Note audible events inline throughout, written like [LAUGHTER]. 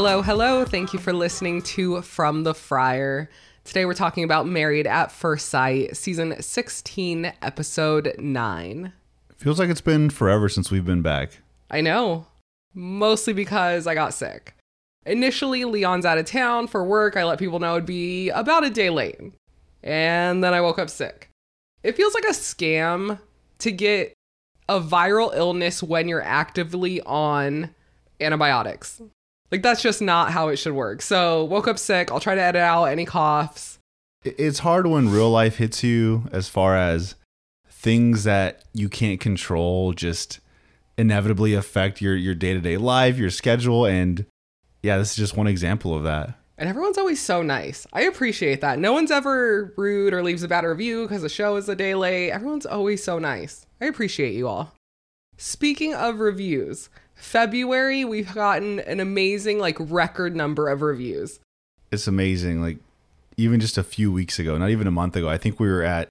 Hello, hello. Thank you for listening to From the Friar. Today we're talking about Married at First Sight, season 16, episode 9. Feels like it's been forever since we've been back. I know, mostly because I got sick. Initially, Leon's out of town for work. I let people know it'd be about a day late. And then I woke up sick. It feels like a scam to get a viral illness when you're actively on antibiotics. Like that's just not how it should work. So, woke up sick. I'll try to edit out any coughs. It's hard when real life hits you as far as things that you can't control just inevitably affect your your day-to-day life, your schedule and yeah, this is just one example of that. And everyone's always so nice. I appreciate that. No one's ever rude or leaves a bad review because the show is a day late. Everyone's always so nice. I appreciate you all. Speaking of reviews, February, we've gotten an amazing, like, record number of reviews. It's amazing like even just a few weeks ago, not even a month ago, I think we were at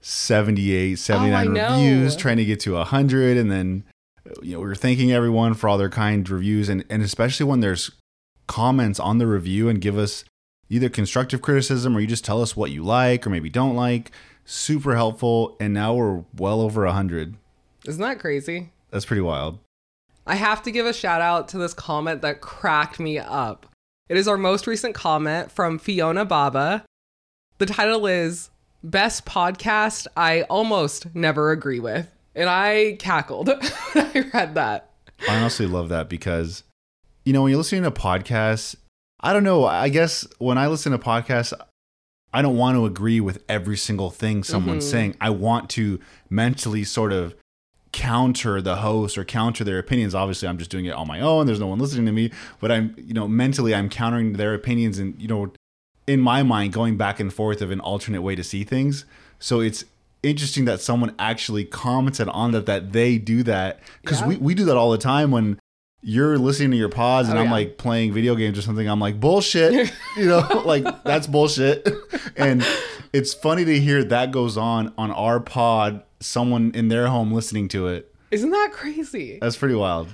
78, 79 Oh, know. reviews trying to get to 100 and then you know, we were thanking everyone for all their kind reviews and and especially when there's comments on the review and give us either constructive criticism or you just tell us what you like or maybe don't like. Super helpful and now we're well over 100. Isn't that crazy? That's pretty wild. I have to give a shout out to this comment that cracked me up. It is our most recent comment from Fiona Baba. The title is Best Podcast I Almost Never Agree With. And I cackled [LAUGHS] when I read that. I honestly love that because, you know, when you're listening to podcasts, I don't know. I guess when I listen to podcasts, I don't want to agree with every single thing someone's Mhm. saying. I want to mentally sort of counter the host or counter their opinions. Obviously, I'm just doing it on my own. There's no one listening to me, but I'm, you know, mentally I'm countering their opinions and, you know, in my mind going back and forth of an alternate way to see things. So it's interesting that someone actually commented on that that they do that because Yeah. we, we do that all the time when you're listening to your pods and Oh, I'm yeah. like playing video games or something. I'm like bullshit, [LAUGHS] you know, [LAUGHS] like that's bullshit. And it's funny to hear that goes on on our pod. Someone in their home listening to it. Isn't that crazy? That's pretty wild.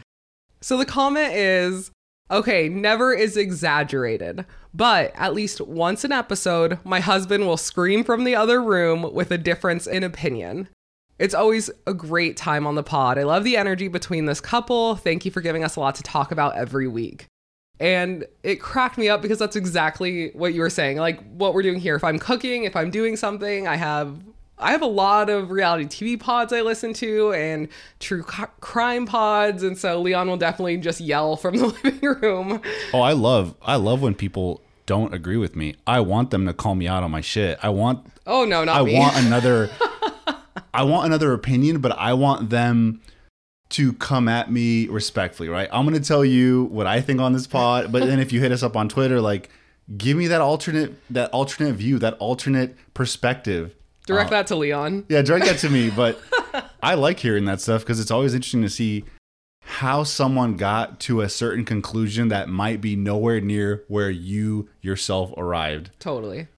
So the comment is okay, never is exaggerated, but at least once an episode, my husband will scream from the other room with a difference in opinion. It's always a great time on the pod. I love the energy between this couple. Thank you for giving us a lot to talk about every week. And it cracked me up because that's exactly what you were saying. Like what we're doing here. If I'm cooking, if I'm doing something, I have I have a lot of reality TV pods I listen to and true crime pods, and so Leon will definitely just yell from the [LAUGHS] living room. Oh, I love I love when people don't agree with me. I want them to call me out on my shit. I want Oh no, not I me. want another [LAUGHS] I want another opinion, but I want them to come at me respectfully, right? I'm going to tell you what I think on this pod, but then if you hit us up on Twitter like give me that alternate that alternate view, that alternate perspective. Direct Uh, that to Leon. Yeah, direct that to me, [LAUGHS] but I like hearing that stuff because it's always interesting to see how someone got to a certain conclusion that might be nowhere near where you yourself arrived. Totally.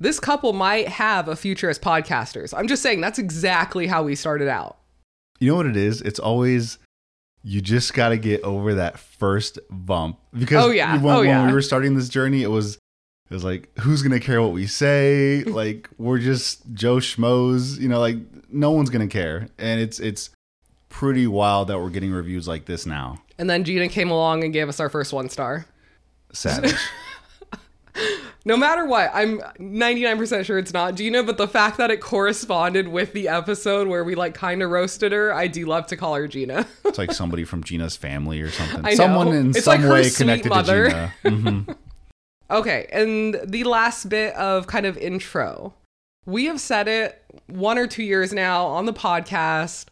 This couple might have a future as podcasters. I'm just saying that's exactly how we started out. You know what it is? It's always you just got to get over that first bump because Oh, yeah. when, Oh, when yeah. we were starting this journey, it was it was like who's gonna care what we say? [LAUGHS] like we're just Joe schmoes, you know, like no one's gonna care, and it's it's pretty wild that we're getting reviews like this now. And then Gina came along and gave us our first one star. Savage. [LAUGHS] No matter what, I'm 99% sure it's not Gina, but the fact that it corresponded with the episode where we like kind of roasted her, I do love to call her Gina. it's like somebody from Gina's family or something. [LAUGHS] I know. Someone in It's some like way connected mother. to Gina. [LAUGHS] Mhm. Okay, and the last bit of kind of intro. We have said it one or two years now on the podcast.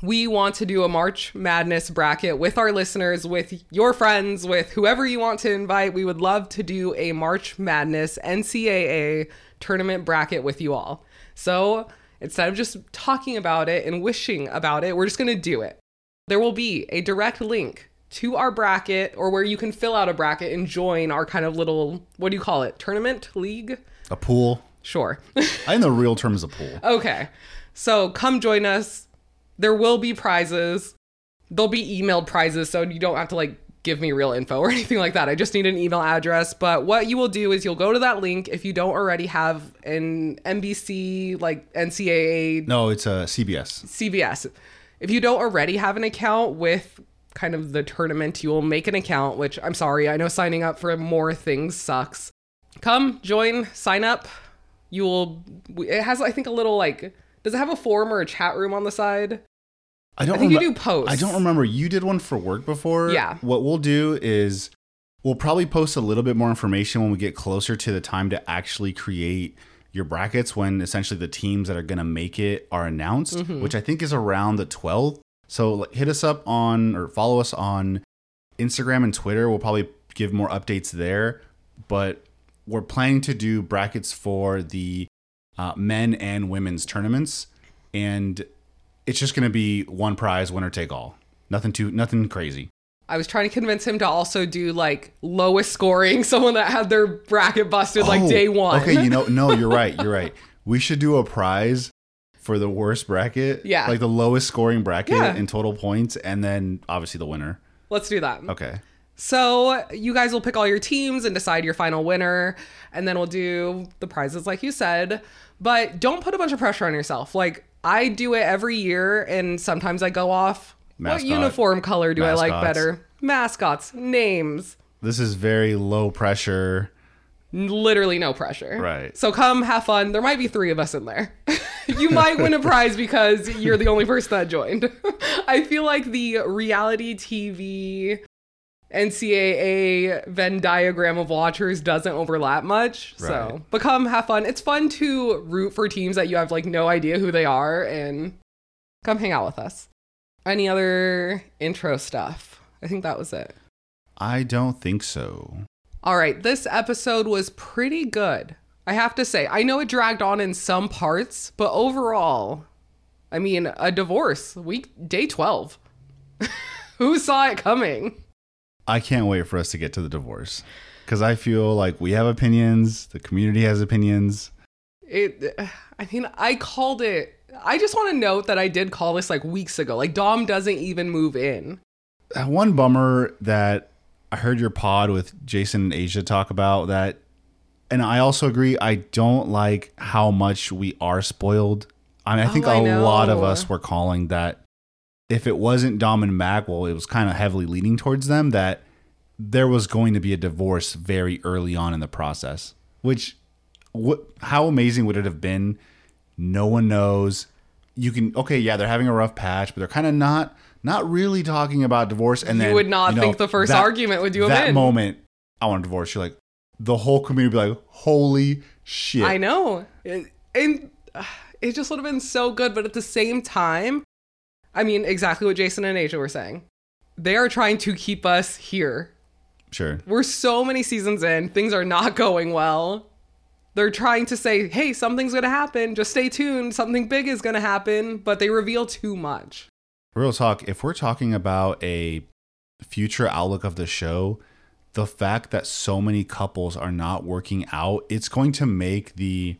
We want to do a March Madness bracket with our listeners, with your friends, with whoever you want to invite. We would love to do a March Madness NCAA tournament bracket with you all. So instead of just talking about it and wishing about it, we're just going to do it. There will be a direct link to our bracket or where you can fill out a bracket and join our kind of little, what do you call it? Tournament? League? A pool. Sure. [LAUGHS] I think the real term is a pool. okay. So come join us. There will be prizes. There'll be emailed prizes, so you don't have to like give me real info [LAUGHS] or anything like that. I just need an email address. But what you will do is you'll go to that link if you don't already have an NBC, like NCAA, No, it's uh, a CBS. CBS. If you don't already have an account with kind of the tournament, you will make an account, which I'm sorry, I know signing up for more things sucks. Come, join, sign up. You will, it has, I think, a little like, does it have a forum or a chat room on the side? I don't. I think you do posts. I don't remember. You did one for work before. Yeah. What we'll do is we'll probably post a little bit more information when we get closer to the time to actually create your brackets when essentially the teams that are going to make it are announced, Mm-hmm. which I think is around the 12th. So like, hit us up on or follow us on Instagram and Twitter. We'll probably give more updates there, but we're planning to do brackets for the uh, men and women's tournaments, and it's just going to be one prize, winner take all. Nothing too, nothing crazy. I was trying to convince him to also do like lowest scoring, [LAUGHS] someone that had their bracket busted like Oh, day one. Okay, you know, no, you're right. [LAUGHS] You're right. We should do a prize for the worst bracket. Yeah. like the lowest scoring bracket Yeah. in total points, and then obviously the winner. Let's do that. Okay. So you guys will pick all your teams and decide your final winner, and then we'll do the prizes like you said. But don't put a bunch of pressure on yourself. Like I do it every year, and sometimes I go off. Mascot. What uniform color do I like better? Mascots, names. This is very low pressure. literally no pressure. Right. So come have fun. There might be three of us in there. [LAUGHS] you might win a prize because you're the only person that joined. [LAUGHS] I feel like the reality TV NCAA Venn diagram of watchers doesn't overlap much. So, Right. but come have fun. It's fun to root for teams that you have like no idea who they are and come hang out with us. Any other intro stuff? I think that was it. I don't think so. All right, this episode was pretty good. I have to say. I know it dragged on in some parts, but overall, I mean, a divorce week day 12. [LAUGHS] Who saw it coming? I can't wait for us to get to the divorce because I feel like we have opinions. The community has opinions. It I mean, I called it I just want to note that I did call this like weeks ago. Like Dom doesn't even move in. Uh, One bummer that I heard your pod with Jason and Asia talk about that, and I also agree. I don't like how much we are spoiled. I mean, I think Oh, I a lot of us were calling that if it wasn't Dom and Mac, well, it was kind of heavily leaning towards them that there was going to be a divorce very early on in the process. Which, what? How amazing would it have been? No one knows. You can okay, yeah, they're having a rough patch, but they're kind of not not really talking about divorce. And You then would not know, think the first argument would do that in. moment. I want a divorce. You're like the whole community would be like, holy shit! I know. It, and uh, it just would have been so good. But at the same time, I mean, exactly what Jason and Asia were saying. They are trying to keep us here. Sure. We're so many seasons in, things are not going well. They're trying to say, hey, something's going to happen. Just stay tuned. Something big is going to happen. But they reveal too much. Real talk. If we're talking about a future outlook of the show, the fact that so many couples are not working out, it's going to make the.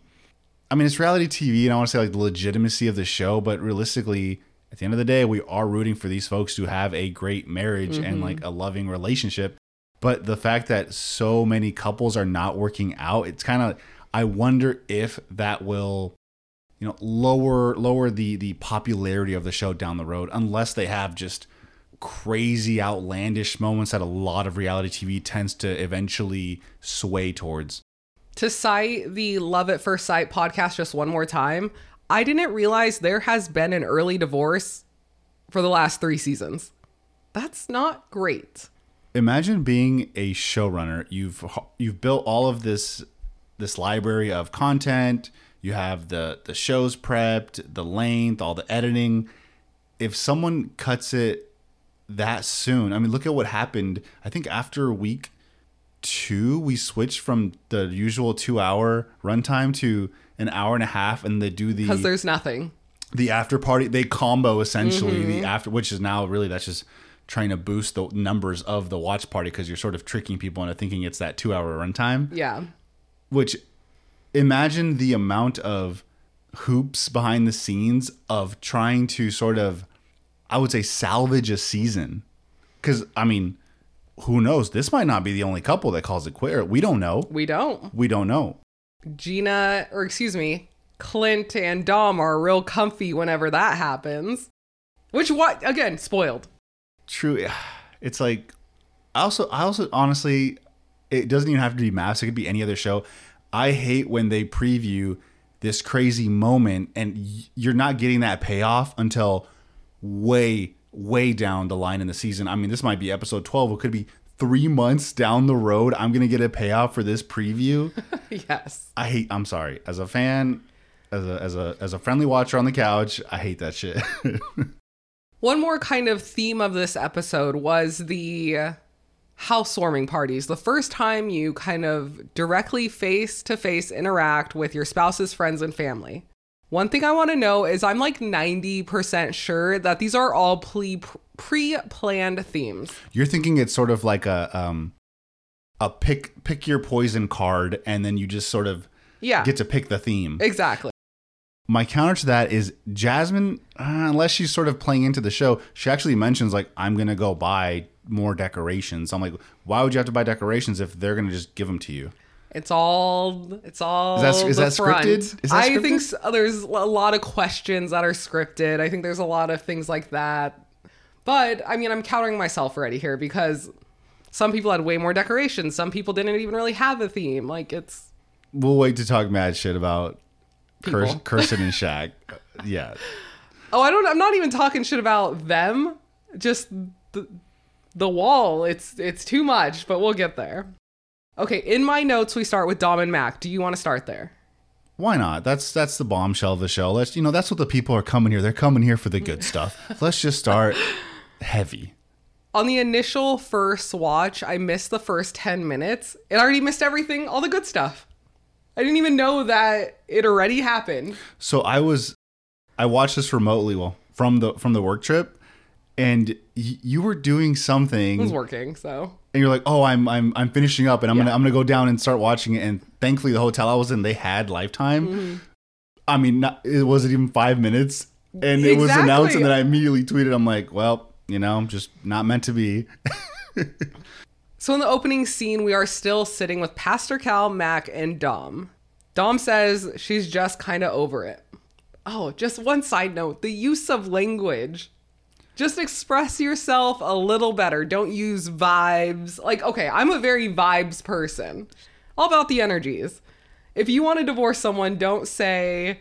I mean, it's reality TV, and I want to say like the legitimacy of the show, but realistically, at the end of the day, we are rooting for these folks to have a great marriage and mm-hmm. like a loving relationship. But the fact that so many couples are not working out, it's kind of. I wonder if that will you know lower lower the the popularity of the show down the road unless they have just crazy outlandish moments that a lot of reality TV tends to eventually sway towards. To cite the Love at First Sight podcast just one more time, I didn't realize there has been an early divorce for the last three seasons. That's not great. Imagine being a showrunner. You've you've built all of this this library of content. You have the the shows prepped, the length, all the editing. If someone cuts it that soon, I mean, look at what happened. I think after week two, we switched from the usual two hour runtime to an hour and a half, and they do the Because there's nothing. the after party they combo essentially the mm-hmm. after which is now really that's just trying to boost the numbers of the watch party because you're sort of tricking people into thinking it's that two hour runtime Yeah. which imagine the amount of hoops behind the scenes of trying to sort of i would say salvage a season because i mean who knows? This might not be the only couple that calls it quit. We don't know. We don't. We don't know. Gina, or excuse me, Clint and Dom are real comfy whenever that happens. Which what again, spoiled. True. It's like I also I also honestly it doesn't even have to be MAFS. It could be any other show. I hate when they preview this crazy moment and you're not getting that payoff until way way down the line in the season. I mean, this might be episode 12. It could be 3 months down the road I'm going to get a payoff for this preview. [LAUGHS] yes. I hate I'm sorry. As a fan, as a as a as a friendly watcher on the couch, I hate that shit. [LAUGHS] One more kind of theme of this episode was the housewarming parties. The first time you kind of directly face to face interact with your spouse's friends and family. One thing I want to know is I'm like 90% sure that these are all pre pre-planned themes. You're thinking it's sort of like a um a pick pick your poison card and then you just sort of Yeah. get to pick the theme. exactly. My counter to that is Jasmine, uh, unless she's sort of playing into the show, she actually mentions like I'm gonna go buy more decorations. I'm like, why would you have to buy decorations if they're gonna just give them to you? It's all it's all Is that- is that scripted? Is that I scripted? think s- there's a lot of questions that are scripted. I think there's a lot of things like that. But I mean, I'm countering myself already here because some people had way more decorations. Some people didn't even really have a theme. Like it's We'll wait to talk mad shit about. [LAUGHS] Kirsten and Shaq. [LAUGHS] yeah, oh, I don't. I'm not even talking shit about them. Just the the wall. It's it's too much. But we'll get there. Okay, in my notes we start with Dom and Mac. Do you want to start there? why not? That's that's the bombshell of the show. Let's you know that's what the people are coming here. They're coming here for the good stuff. [LAUGHS] Let's just start heavy. on the initial first watch, I missed the first 10 minutes. It already missed everything, all the good stuff. I didn't even know that it already happened. So I was, I watched this remotely, well, from the from the work trip, and y- you were doing something, It was working, so. and you're like, "Oh, I'm I'm I'm finishing up, and I'm gonna I'm gonna go down and start watching it." And thankfully, the hotel I was in, they had Lifetime. Mm-hmm. I mean, not, it wasn't even five minutes, and it was announced, and then I immediately tweeted, "I'm like, well, you know, just not meant to be." [LAUGHS] So in the opening scene, we are still sitting with Pastor Cal, Mac, and Dom. Dom says she's just kind of over it. Oh, just one side note the use of language. Just express yourself a little better. Don't use vibes. Like, okay, I'm a very vibes person, all about the energies. If you want to divorce someone, don't say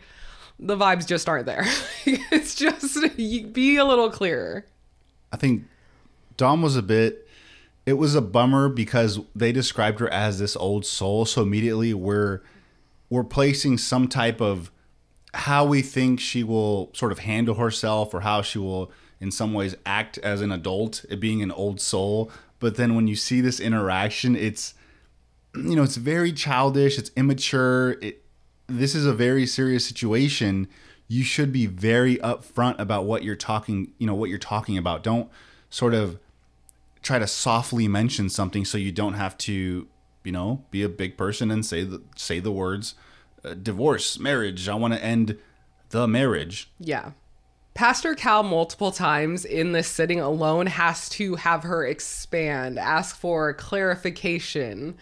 the vibes just aren't there. [LAUGHS] it's just [LAUGHS] be a little clearer. I think Dom was a bit. It was a bummer because they described her as this old soul. So immediately we're we're placing some type of how we think she will sort of handle herself or how she will in some ways act as an adult, being an old soul. But then when you see this interaction, it's you know, it's very childish, it's immature. It this is a very serious situation. You should be very upfront about what you're talking, you know, what you're talking about. Don't sort of try to softly mention something so you don't have to, you know, be a big person and say the say the words uh, divorce, marriage. I want to end the marriage. Yeah. Pastor Cal, multiple times in this sitting alone, has to have her expand, ask for clarification.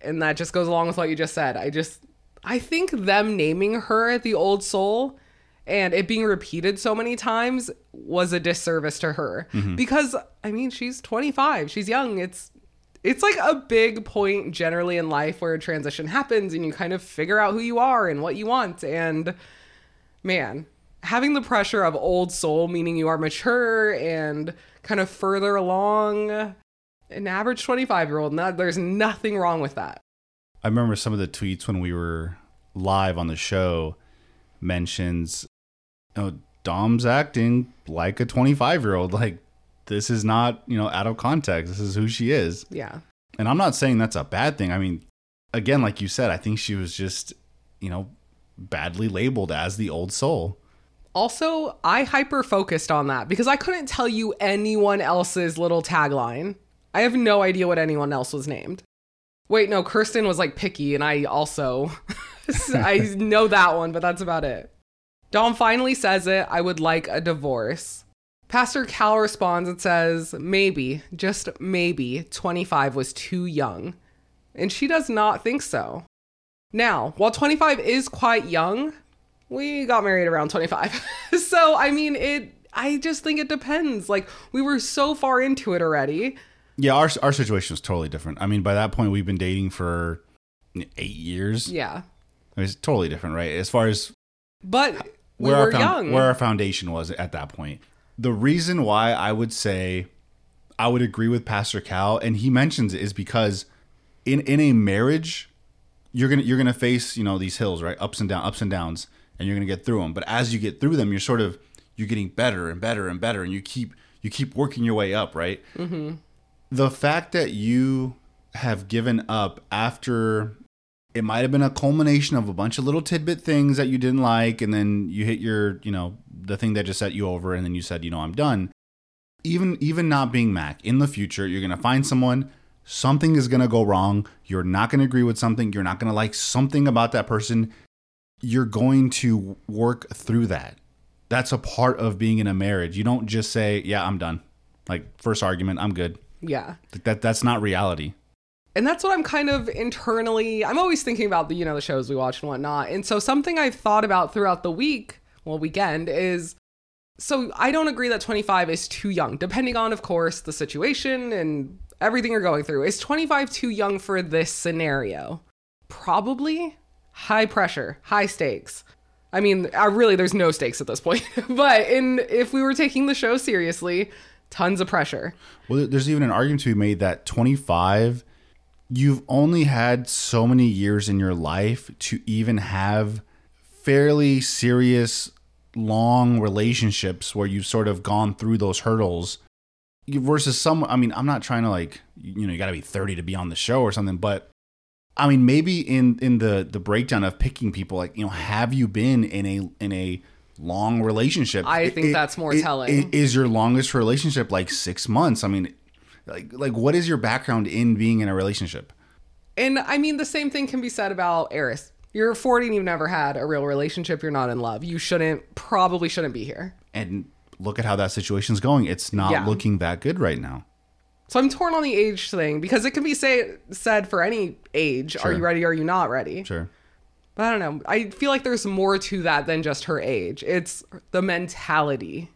And that just goes along with what you just said. I just, I think them naming her the old soul and it being repeated so many times was a disservice to her. Mm-hmm. Because I mean she's 25 she's young. It's it's like a big point generally in life where a transition happens and you kind of figure out who you are and what you want. And man, having the pressure of old soul, meaning you are mature and kind of further along an average 25 year old, there's nothing wrong with that. I remember some of the tweets when we were live on the show mentions, you know, Dom's acting like a 25 year old. Like, this is not, you know, out of context. This is who she is. Yeah. And I'm not saying that's a bad thing. I mean, again, like you said, I think she was just, you know, badly labeled as the old soul. Also, I hyper focused on that because I couldn't tell you anyone else's little tagline. I have no idea what anyone else was named. Wait, no, Kirsten was like picky, and I also [LAUGHS] I [LAUGHS] know that one, but that's about it. Dom finally says it. I would like a divorce. Pastor Cal responds and says, maybe, just maybe, 25 was too young. And she does not think so. Now, while 25 is quite young, we got married around 25. [LAUGHS] so, I mean, it, I just think it depends. Like, we were so far into it already. Yeah, our our situation was totally different. I mean, by that point, we've been dating for eight years. Yeah. I mean, it's totally different, right? As far as But we where were our found- young. where our foundation was at that point. The reason why I would say I would agree with Pastor Cal, and he mentions it, is because in in a marriage, you're gonna you're gonna face you know these hills, right? Ups and down, ups and downs, and you're gonna get through them. But as you get through them, you're sort of you're getting better and better and better, and you keep you keep working your way up, right? Mm-hmm. The fact that you have given up after it might have been a culmination of a bunch of little tidbit things that you didn't like and then you hit your you know the thing that just set you over and then you said you know i'm done. Even even not being mac in the future you're going to find someone something is going to go wrong you're not going to agree with something you're not going to like something about that person you're going to work through that. That's a part of being in a marriage. You don't just say yeah i'm done. Like first argument i'm good. Yeah. that that's not reality And that's what I'm kind of internally. I'm always thinking about the you know the shows we watch and whatnot. And so something I've thought about throughout the week, well weekend, is so I don't agree that 25 is too young, depending on, of course, the situation and everything you're going through. Is 25 too young for this scenario? Probably. High pressure, high stakes. I mean, I really, there's no stakes at this point. [LAUGHS] but in if we were taking the show seriously, tons of pressure. Well, there's even an argument to be made that 25, you've only had so many years in your life to even have fairly serious, long relationships where you've sort of gone through those hurdles versus some. I mean, I'm not trying to like, you know, you got to be 30 to be on the show or something, but I mean, maybe in in the the breakdown of picking people, like you know, have you been in a in a long relationship? I think that's more telling. Is your longest relationship like six months? I mean, like like what is your background in being in a relationship? And I mean, the same thing can be said about Airris. You're 40 and you've never had a real relationship. You're not in love. You shouldn't, probably shouldn't be here. And look at how that situation's going. It's not Yeah. looking that good right now. So I'm torn on the age thing because it can be say, said for any age. Are you ready? Are you not ready? Sure. But I don't know. I feel like there's more to that than just her age. It's the mentality.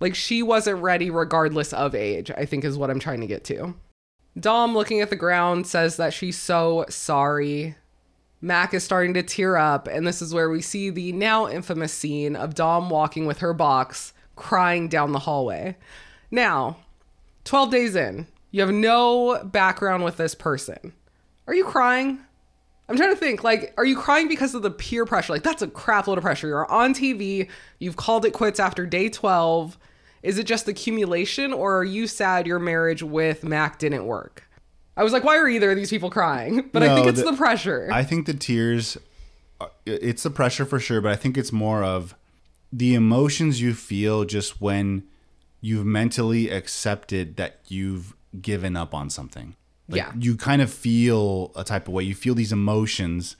Like she wasn't ready regardless of age, I think is what I'm trying to get to. Dom, looking at the ground, says that she's so sorry. Mac is starting to tear up, and this is where we see the now infamous scene of Dom walking with her box, crying down the hallway. Now, 12 days in, you have no background with this person. Are you crying? I'm trying to think, like, are you crying because of the peer pressure? Like, that's a crap load of pressure. You're on TV, you've called it quits after day 12. Is it just accumulation, or are you sad your marriage with Mac didn't work? I was like, why are either of these people crying? [LAUGHS] But I think it's the- the, pressure. I think the tears, uh, it's the pressure for sure, but I think it's more of the emotions you feel just when you've mentally accepted that you've given up on something. Like, Yeah. You kind of feel a type of way. You feel these emotions.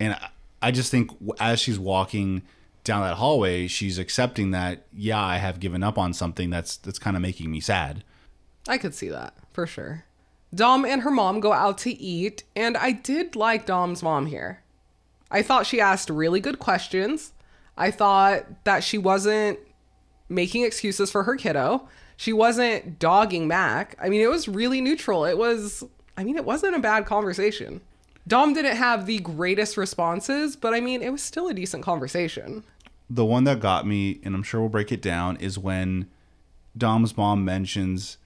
And I- I just think as she's walking down that hallway, she's accepting that, yeah, I have given up on something that's that's kind of making me sad. I could see that for sure. Dom and her mom go out to eat, and I did like Dom's mom here. I thought she asked really good questions. I thought that she wasn't making excuses for her kiddo. She wasn't dogging Mac. I mean, it was really neutral. It was, I mean, it wasn't a bad conversation. Dom didn't have the greatest responses, but I mean, it was still a decent conversation. The one that got me, and I'm sure we'll break it down, is when Dom's mom mentions,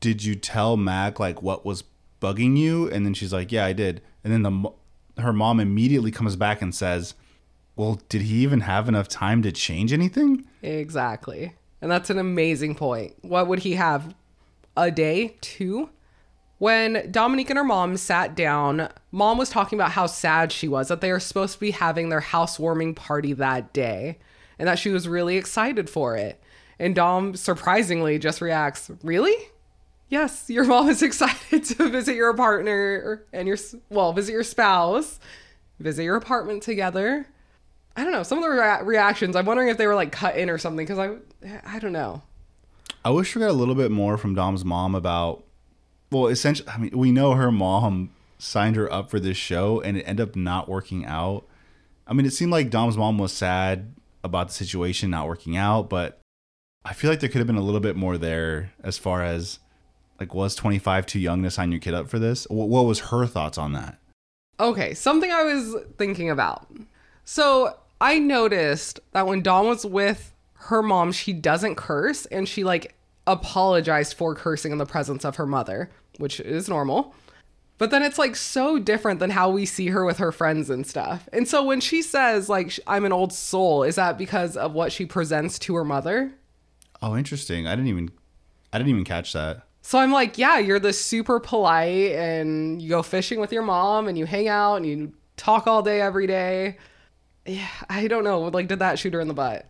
"Did you tell Mac like what was bugging you?" And then she's like, "Yeah, I did." And then the her mom immediately comes back and says, "Well, did he even have enough time to change anything?" Exactly. And that's an amazing point. What would he have? A day? Two? When Dominique and her mom sat down, mom was talking about how sad she was that they are supposed to be having their housewarming party that day and that she was really excited for it. And Dom surprisingly just reacts, Really? Yes, your mom is [LAUGHS] excited to visit your partner and your, well, visit your spouse, visit your apartment together. I don't know. Some of the rea- reactions, I'm wondering if they were like cut in or something because I, I don't know. I wish we got a little bit more from Dom's mom about. Well, essentially, I mean, we know her mom signed her up for this show, and it ended up not working out. I mean, it seemed like Dom's mom was sad about the situation not working out, but I feel like there could have been a little bit more there as far as like was 25 too young to sign your kid up for this? What, what was her thoughts on that? Okay, something I was thinking about. So I noticed that when Dom was with her mom, she doesn't curse and she like apologized for cursing in the presence of her mother, which is normal. But then it's like so different than how we see her with her friends and stuff. And so when she says like I'm an old soul, is that because of what she presents to her mother? Oh, interesting. I didn't even I didn't even catch that. So I'm like, yeah, you're the super polite and you go fishing with your mom and you hang out and you talk all day every day. Yeah, I don't know. Like, did that shoot her in the butt?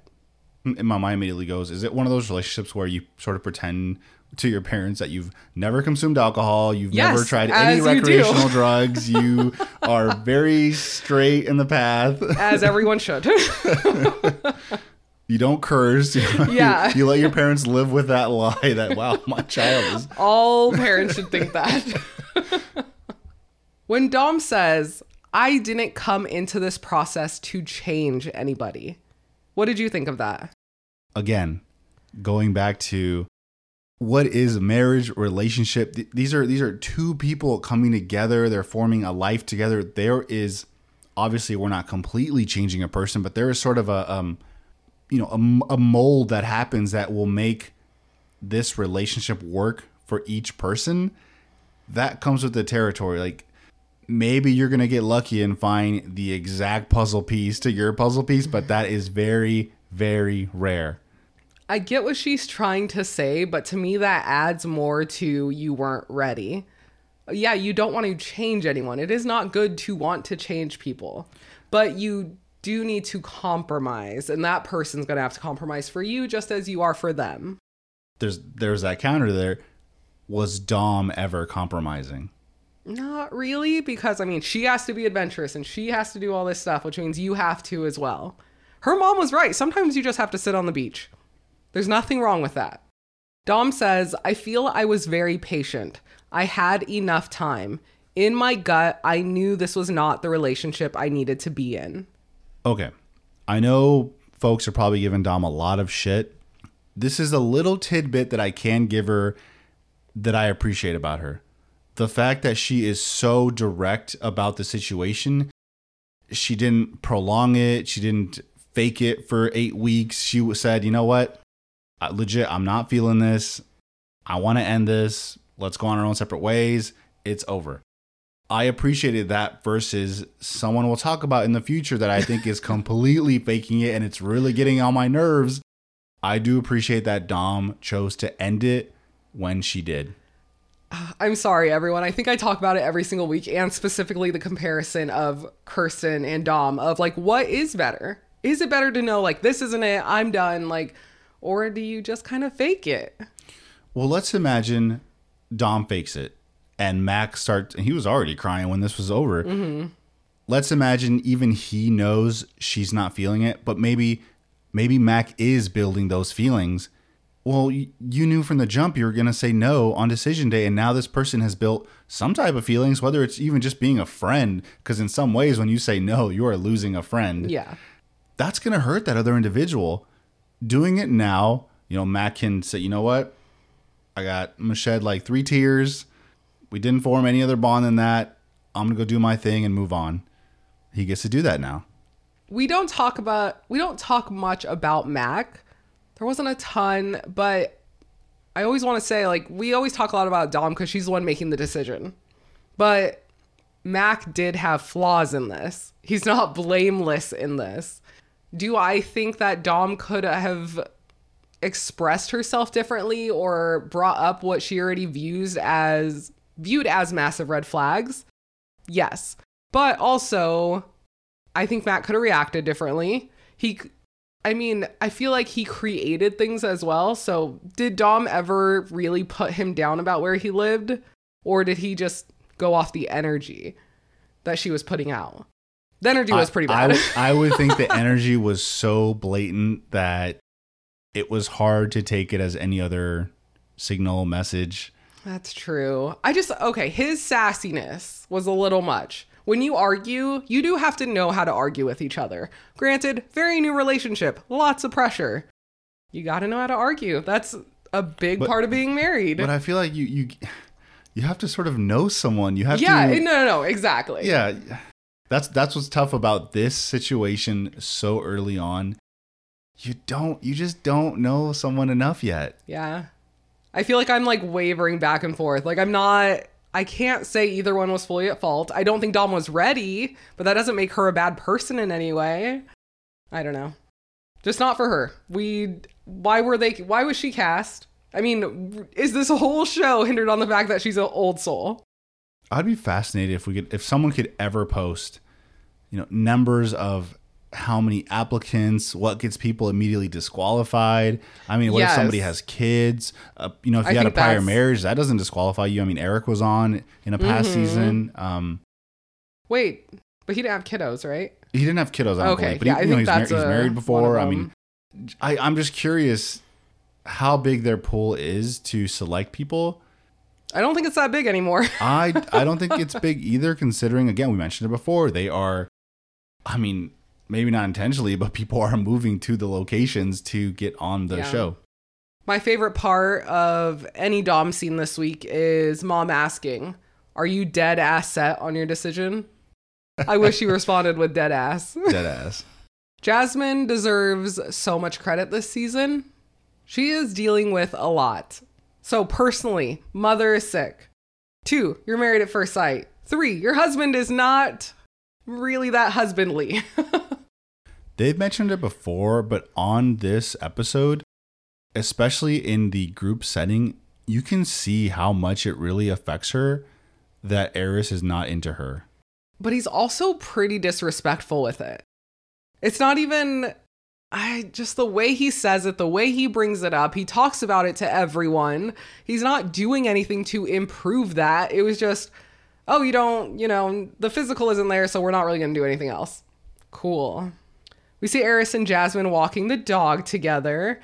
And my mind immediately goes, is it one of those relationships where you sort of pretend to your parents that you've never consumed alcohol, you've Yes, never tried any recreational [LAUGHS] drugs, you are very straight in the path. As everyone should. [LAUGHS] You don't curse. [LAUGHS] You, Yeah. you, let your parents live with that lie that wow, my child is all parents should think that. when Dom says, I didn't come into this process to change anybody, what did you think of that? again going back to what is marriage relationship? Th- these are these are two people coming together. They're forming a life together. There is obviously we're not completely changing a person but there is sort of a um you know a mold that happens that will make this relationship work for each person. That comes with the territory. Like maybe you're gonna get lucky and find the exact puzzle piece to your puzzle piece but that is very very rare I get what she's trying to say, but to me, that adds more to you weren't ready. Yeah, you don't want to change anyone. It is not good to want to change people, but you do need to compromise, and that person's going to have to compromise for you just as you are for them. there's there's that counter there. Was Dom ever compromising? Not really, because I mean, she has to be adventurous and she has to do all this stuff, which means you have to as well. Her mom was right. Sometimes you just have to sit on the beach. There's nothing wrong with that. Dom says, I feel I was very patient. I had enough time. In my gut, I knew this was not the relationship I needed to be in. Okay, I know folks are probably giving Dom a lot of shit. This is a little tidbit that I can give her that I appreciate about her. The fact that she is so direct about the situation. She didn't prolong it. She didn't fake it for eight weeks. She said, you know what? I, legit, I'm not feeling this. I want to end this. Let's go on our own separate ways. It's over. I appreciated that versus someone we'll talk about in the future that I think is [LAUGHS] completely faking it and it's really getting on my nerves. I do appreciate that Dom chose to end it when she did. [SIGHS] I'm sorry, everyone. I think I talk about it every single week, and specifically the comparison of Kirsten and Dom of like, what is better? Is it better to know, like, this isn't it, I'm done, like, or do you just kind of fake it? Well, let's imagine Dom fakes it and Max starts, and he was already crying when this was over. Mm-hmm. Let's imagine even he knows she's not feeling it, but maybe, maybe Mac is building those feelings. Well, you knew from the jump you were going to say no on decision day, and now this person has built some type of feelings, whether it's even just being a friend. Because in some ways, when you say no, you are losing a friend Yeah. that's going to hurt that other individual. Doing it now, you know, Matt can say, you know what? I got, I'm going to shed like three tears. We didn't form any other bond than that. I'm going to go do my thing and move on. He gets to do that now. we don't talk about we don't talk much about Mac. There wasn't a ton, but I always want to say like we always talk a lot about Dom because she's the one making the decision. But Mac did have flaws in this. He's not [LAUGHS] blameless in this. Do I think that Dom could have expressed herself differently or brought up what she already views as viewed as massive red flags? Yes. But also I think Matt could have reacted differently. He, I mean, I feel like he created things as well. So, did Dom ever really put him down about where he lived? Or did he just go off the energy that she was putting out? The energy was pretty I- I bad. would- I would think the [LAUGHS] energy was so blatant that it was hard to take it as any other signal message. That's true. I just, okay, his sassiness was a little much. When you argue, you do have to know how to argue with each other. Granted, very new relationship, lots of pressure. You got to know how to argue. That's a big But- part of being married. But I feel like you you you have to sort of know someone. You have yeah, to no, no, no, exactly. Yeah. That's that's what's tough about this situation so early on. You don't you just don't know someone enough yet. Yeah. I feel like I'm like wavering back and forth. Like I'm not I can't say either one was fully at fault. I don't think Dom was ready, but that doesn't make her a bad person in any way. I don't know. Just not for her. We why were they why was she cast? I mean, is this whole show hindered on the fact that she's an old soul? I'd be fascinated if we could if someone could ever post, you know, numbers of how many applicants, what gets people immediately disqualified. I mean, what if somebody has kids? Uh, you know, if I you had a prior marriage, that doesn't disqualify you. I mean, Eric was on in a past Mhm. season. Um, Wait, but he didn't have kiddos, right? he didn't have kiddos, I don't Okay, believe, but yeah, he, I you know, he's, mar- he's married before. I mean, I, I'm just curious how big their pool is to select people. I don't think it's that big anymore. [LAUGHS] I I don't think it's big either, considering again we mentioned it before. They are, I mean, maybe not intentionally, but people are moving to the locations to get on the Yeah. show. My favorite part of any Dom scene this week is mom asking, Are you dead ass set on your decision? I wish you [LAUGHS] responded with dead ass. Dead ass. [LAUGHS] Jasmine deserves so much credit this season. She is dealing with a lot. So, personally, mother is sick. Two, you're married at first sight. Three, your husband is not really that husbandly. [LAUGHS] They've mentioned it before, but on this episode, especially in the group setting, you can see how much it really affects her that Airris is not into her. but he's also pretty disrespectful with it. It's not even I just the way he says it, the way he brings it up, he talks about it to everyone. He's not doing anything to improve that. It was just, oh, you don't, you know, the physical isn't there, so we're not really going to do anything else. Cool. We see Airris and Jasmine walking the dog together,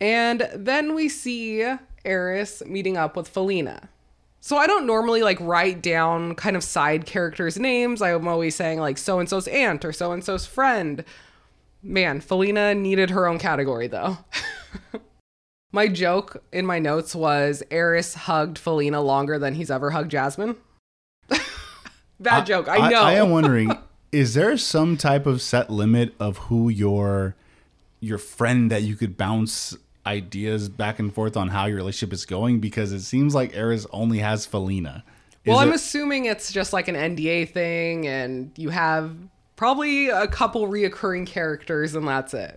and then we see Airris meeting up with Felina. So I don't normally like write down kind of side characters' names. I'm always saying like so and so's aunt or so and so's friend. Man, Felina needed her own category though. [LAUGHS] my joke in my notes was Airris hugged Felina longer than he's ever hugged Jasmine. [LAUGHS] Bad joke, I know. I, am wondering, [LAUGHS] is there some type of set limit of who your your friend that you could bounce ideas back and forth on how your relationship is going? Because it seems like Airris only has Felina. Is well, I'm it- assuming it's just like an NDA thing, and you have probably a couple reoccurring characters, and that's it.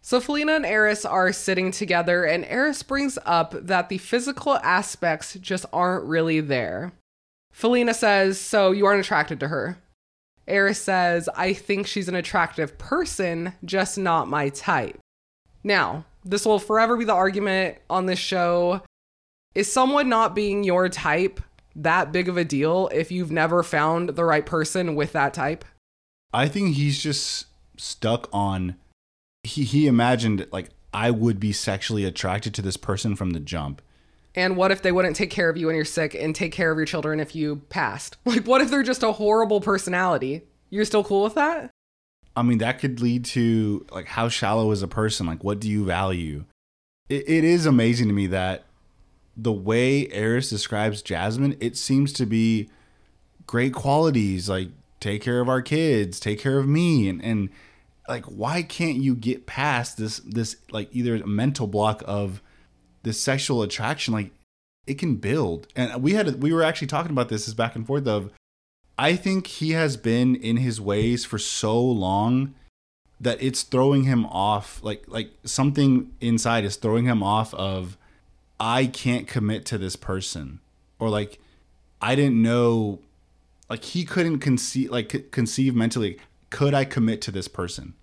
So Felina and Airris are sitting together, and Airris brings up that the physical aspects just aren't really there. Felina says, So you aren't attracted to her. Airris says, I think she's an attractive person, just not my type. Now, this will forever be the argument on this show. Is someone not being your type that big of a deal if you've never found the right person with that type? I think he's just stuck on. He he imagined like I would be sexually attracted to this person from the jump. And what if they wouldn't take care of you when you're sick and take care of your children if you passed? [LAUGHS] Like, what if they're just a horrible personality? You're still cool with that? I mean, that could lead to like how shallow is a person? Like, what do you value? It, it is amazing to me that the way Airris describes Jasmine, it seems to be great qualities, like take care of our kids, take care of me, and and like why can't you get past this this like either a mental block of this sexual attraction? Like it can build, and we had we were actually talking about this as back and forth of I think he has been in his ways for so long that it's throwing him off like like something inside is throwing him off of I can't commit to this person. Or like I didn't know like he couldn't conceive like conceive mentally could I commit to this person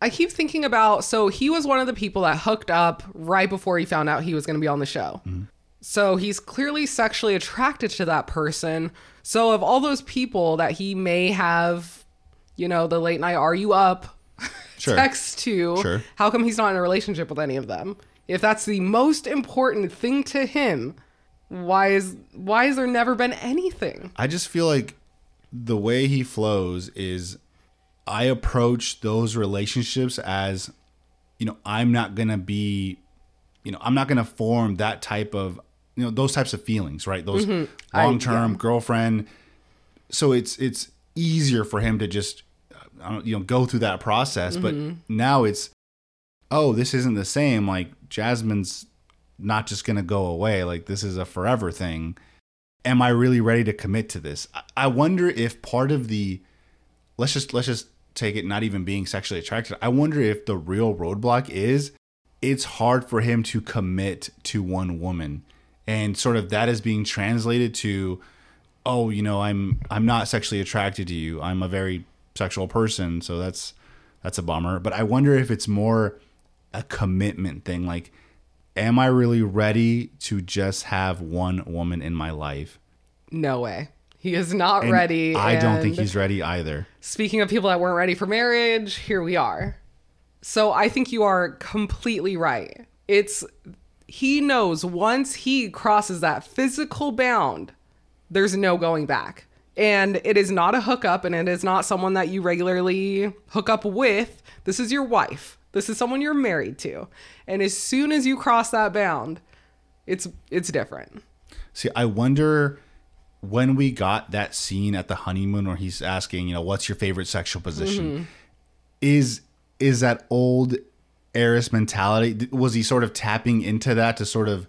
I keep thinking about so he was one of the people that hooked up right before he found out he was going to be on the show. Mm-hmm. So he's clearly sexually attracted to that person. So of all those people that he may have, you know, the late night are you up [LAUGHS] Sure. text to, Sure. how come he's not in a relationship with any of them? If that's the most important thing to him, why is why has there never been anything? I just feel like the way he flows is I approach those relationships as you know, I'm not going to be you know, I'm not going to form that type of you know, those types of feelings, right? Those mm-hmm. I- long-term girlfriend. So it's it's easier for him to just I don't, you know go through that process but mm-hmm. now it's oh this isn't the same. Like Jasmine's not just going to go away. Like this is a forever thing am I really ready to commit to this? I- wonder if part of the let's just let's just take it not even being sexually attracted. I wonder if the real roadblock is it's hard for him to commit to one woman. And sort of that is being translated to oh, you know, I'm I'm not sexually attracted to you. I'm a very sexual person, so that's that's a bummer. But I wonder if it's more a commitment thing like am I really ready to just have one woman in my life? No way. He is not And ready. I don't think he's ready either. Speaking of people that weren't ready for marriage, here we are. So I think you are completely right. It's he knows once he crosses that physical bound, there's no going back. And it is not a hookup and it is not someone that you regularly hook up with. This is your wife. This is someone you're married to. And as soon as you cross that bound, it's it's different. See, I wonder when we got that scene at the honeymoon where he's asking, you know, what's your favorite sexual position? Mm-hmm. Is is that old Airris mentality? Was he sort of tapping into that to sort of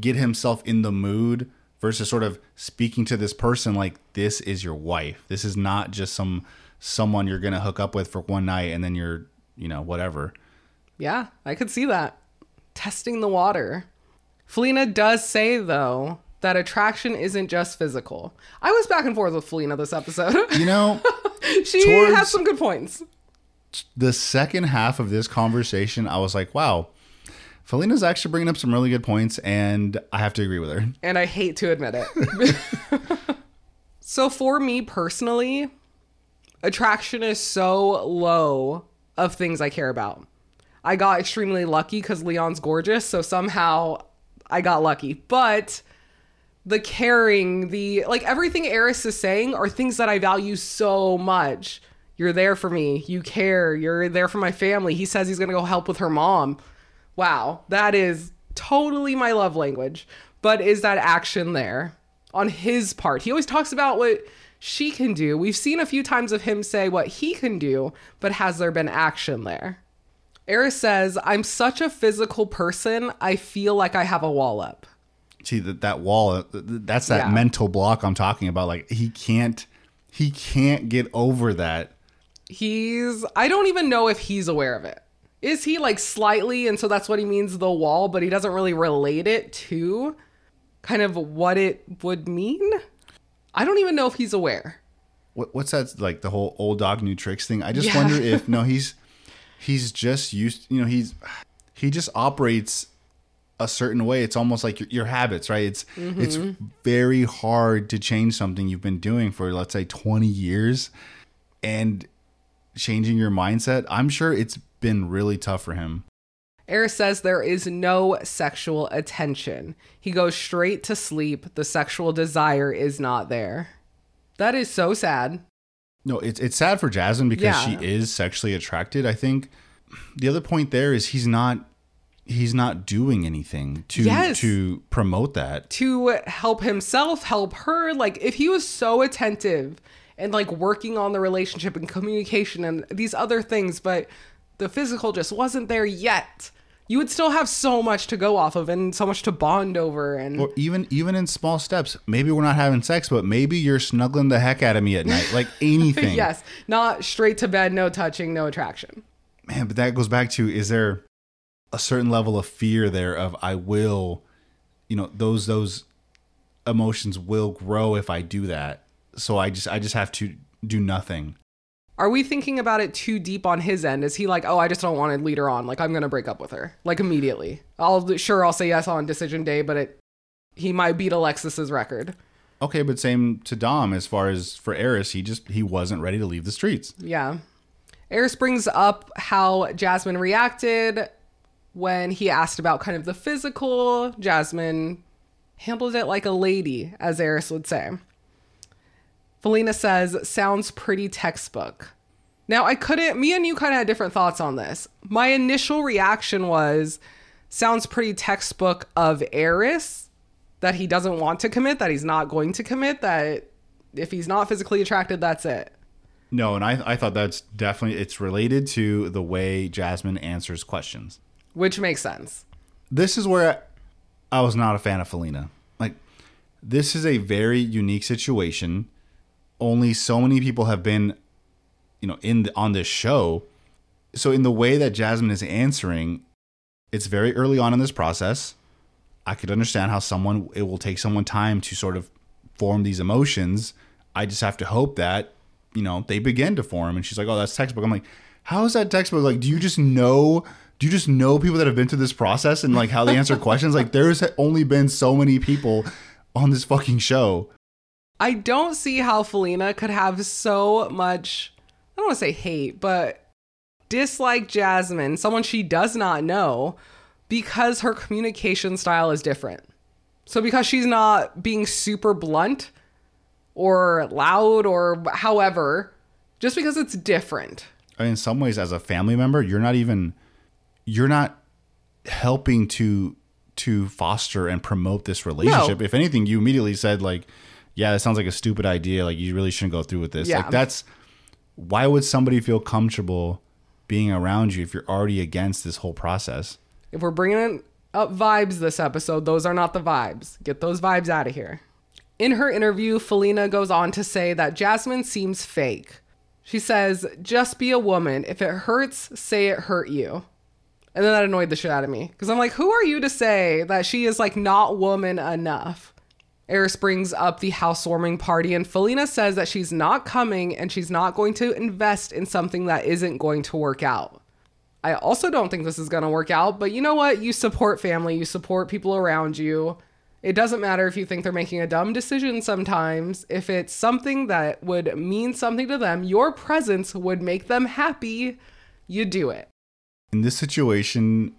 get himself in the mood versus sort of speaking to this person like this is your wife. This is not just some someone you're gonna hook up with for one night and then you're, you know, whatever. Yeah, I could see that. Testing the water. Felina does say, though, that attraction isn't just physical. I was back and forth with Felina this episode. You know, [LAUGHS] she has some good points. the second half of this conversation, I was like, wow, Felina's actually bringing up some really good points, and I have to agree with her. And I hate to admit it. [LAUGHS] so, for me personally, attraction is so low of things I care about. I got extremely lucky because Leon's gorgeous, so somehow I got lucky. But the caring, the like everything Airris is saying are things that I value so much. You're there for me. You care. You're there for my family. He says he's going to go help with her mom. Wow, that is totally my love language. But is that action there on his part? He always talks about what she can do. We've seen a few times of him say what he can do, but has there been action there? Airris says, I'm such a physical person, I feel like I have a wall up. See that that wall, th- th- that's that Yeah. mental block I'm talking about. Like he can't, he can't get over that. He's, I don't even know if he's aware of it. Is he like slightly, and so that's what he means the wall, but he doesn't really relate it to kind of what it would mean? I don't even know if he's aware. What, what's that like the whole old dog new tricks thing? I just Yeah. wonder if [LAUGHS] no, he's he's just used. You know, he's he just operates a certain way. It's almost like your, your habits, right? It's mm-hmm. it's very hard to change something you've been doing for let's say 20 years and changing your mindset. I'm sure it's been really tough for him. Airris says there is no sexual attention. He goes straight to sleep. The sexual desire is not there. That is so sad. No, it's it's sad for Jasmine because Yeah. she is sexually attracted. I think the other point there is he's not he's not doing anything to Yes. to promote that. To help himself, help her. Like, if he was so attentive and like working on the relationship and communication and these other things, but the physical just wasn't there yet, you would still have so much to go off of and so much to bond over. And Or even even in small steps. Maybe we're not having sex, but maybe you're snuggling the heck out of me at night. Like [LAUGHS] anything. yes, not straight to bed, no touching, no attraction. Man, but that goes back to is there a certain level of fear there of I will, you know, those those emotions will grow if I do that. So I just I just have to do nothing. Are we thinking about it too deep on his end? Is he like, oh, I just don't want to lead her on. Like, I'm gonna break up with her, like immediately. I'll sure I'll say yes on decision day, but it he might beat Alexis's record. Okay, but same to Dom as far as for Airris, he just he wasn't ready to leave the streets. Yeah. Airris brings up how Jasmine reacted when he asked about kind of the physical. Jasmine handled it like a lady, as Airris would say. Felina says, sounds pretty textbook. Now, I couldn't, me and you kind of had different thoughts on this. My initial reaction was, sounds pretty textbook of Airris, that he doesn't want to commit, that he's not going to commit, that if he's not physically attracted, that's it. No, and I, I thought that's definitely it's related to the way Jasmine answers questions. Which makes sense. This is where I was not a fan of Felina. Like this is a very unique situation. Only so many people have been, you know, in the, on this show. So in the way that Jasmine is answering, it's very early on in this process. I could understand how someone it will take someone time to sort of form these emotions. I just have to hope that you know they begin to form. And she's like, "Oh, that's textbook." I'm like, "How is that textbook? Like, do you just know?" Do you just know people that have been through this process and like how they answer [LAUGHS] questions? Like, there's only been so many people on this fucking show. I don't see how Felina could have so much, I don't want to say hate, but dislike Jasmine, someone she does not know, because her communication style is different. So, because she's not being super blunt or loud or however, just because it's different. I mean, in some ways, as a family member, you're not even, you're not helping to to foster and promote this relationship. No. If anything, you immediately said like, "Yeah, that sounds like a stupid idea. Like, you really shouldn't go through with this." Yeah. Like, that's why would somebody feel comfortable being around you if you're already against this whole process? If we're bringing up vibes this episode, those are not the vibes. Get those vibes out of here. In her interview, Felina goes on to say that Jasmine seems fake. She says, just be a woman. If it hurts, say it hurt you. And then that annoyed the shit out of me. Because I'm like, who are you to say that she is like not woman enough? Airris brings up the housewarming party, and Felina says that she's not coming and she's not going to invest in something that isn't going to work out. I also don't think this is going to work out, but you know what? You support family, you support people around you. It doesn't matter if you think they're making a dumb decision sometimes. If it's something that would mean something to them, your presence would make them happy, you do it. In this situation,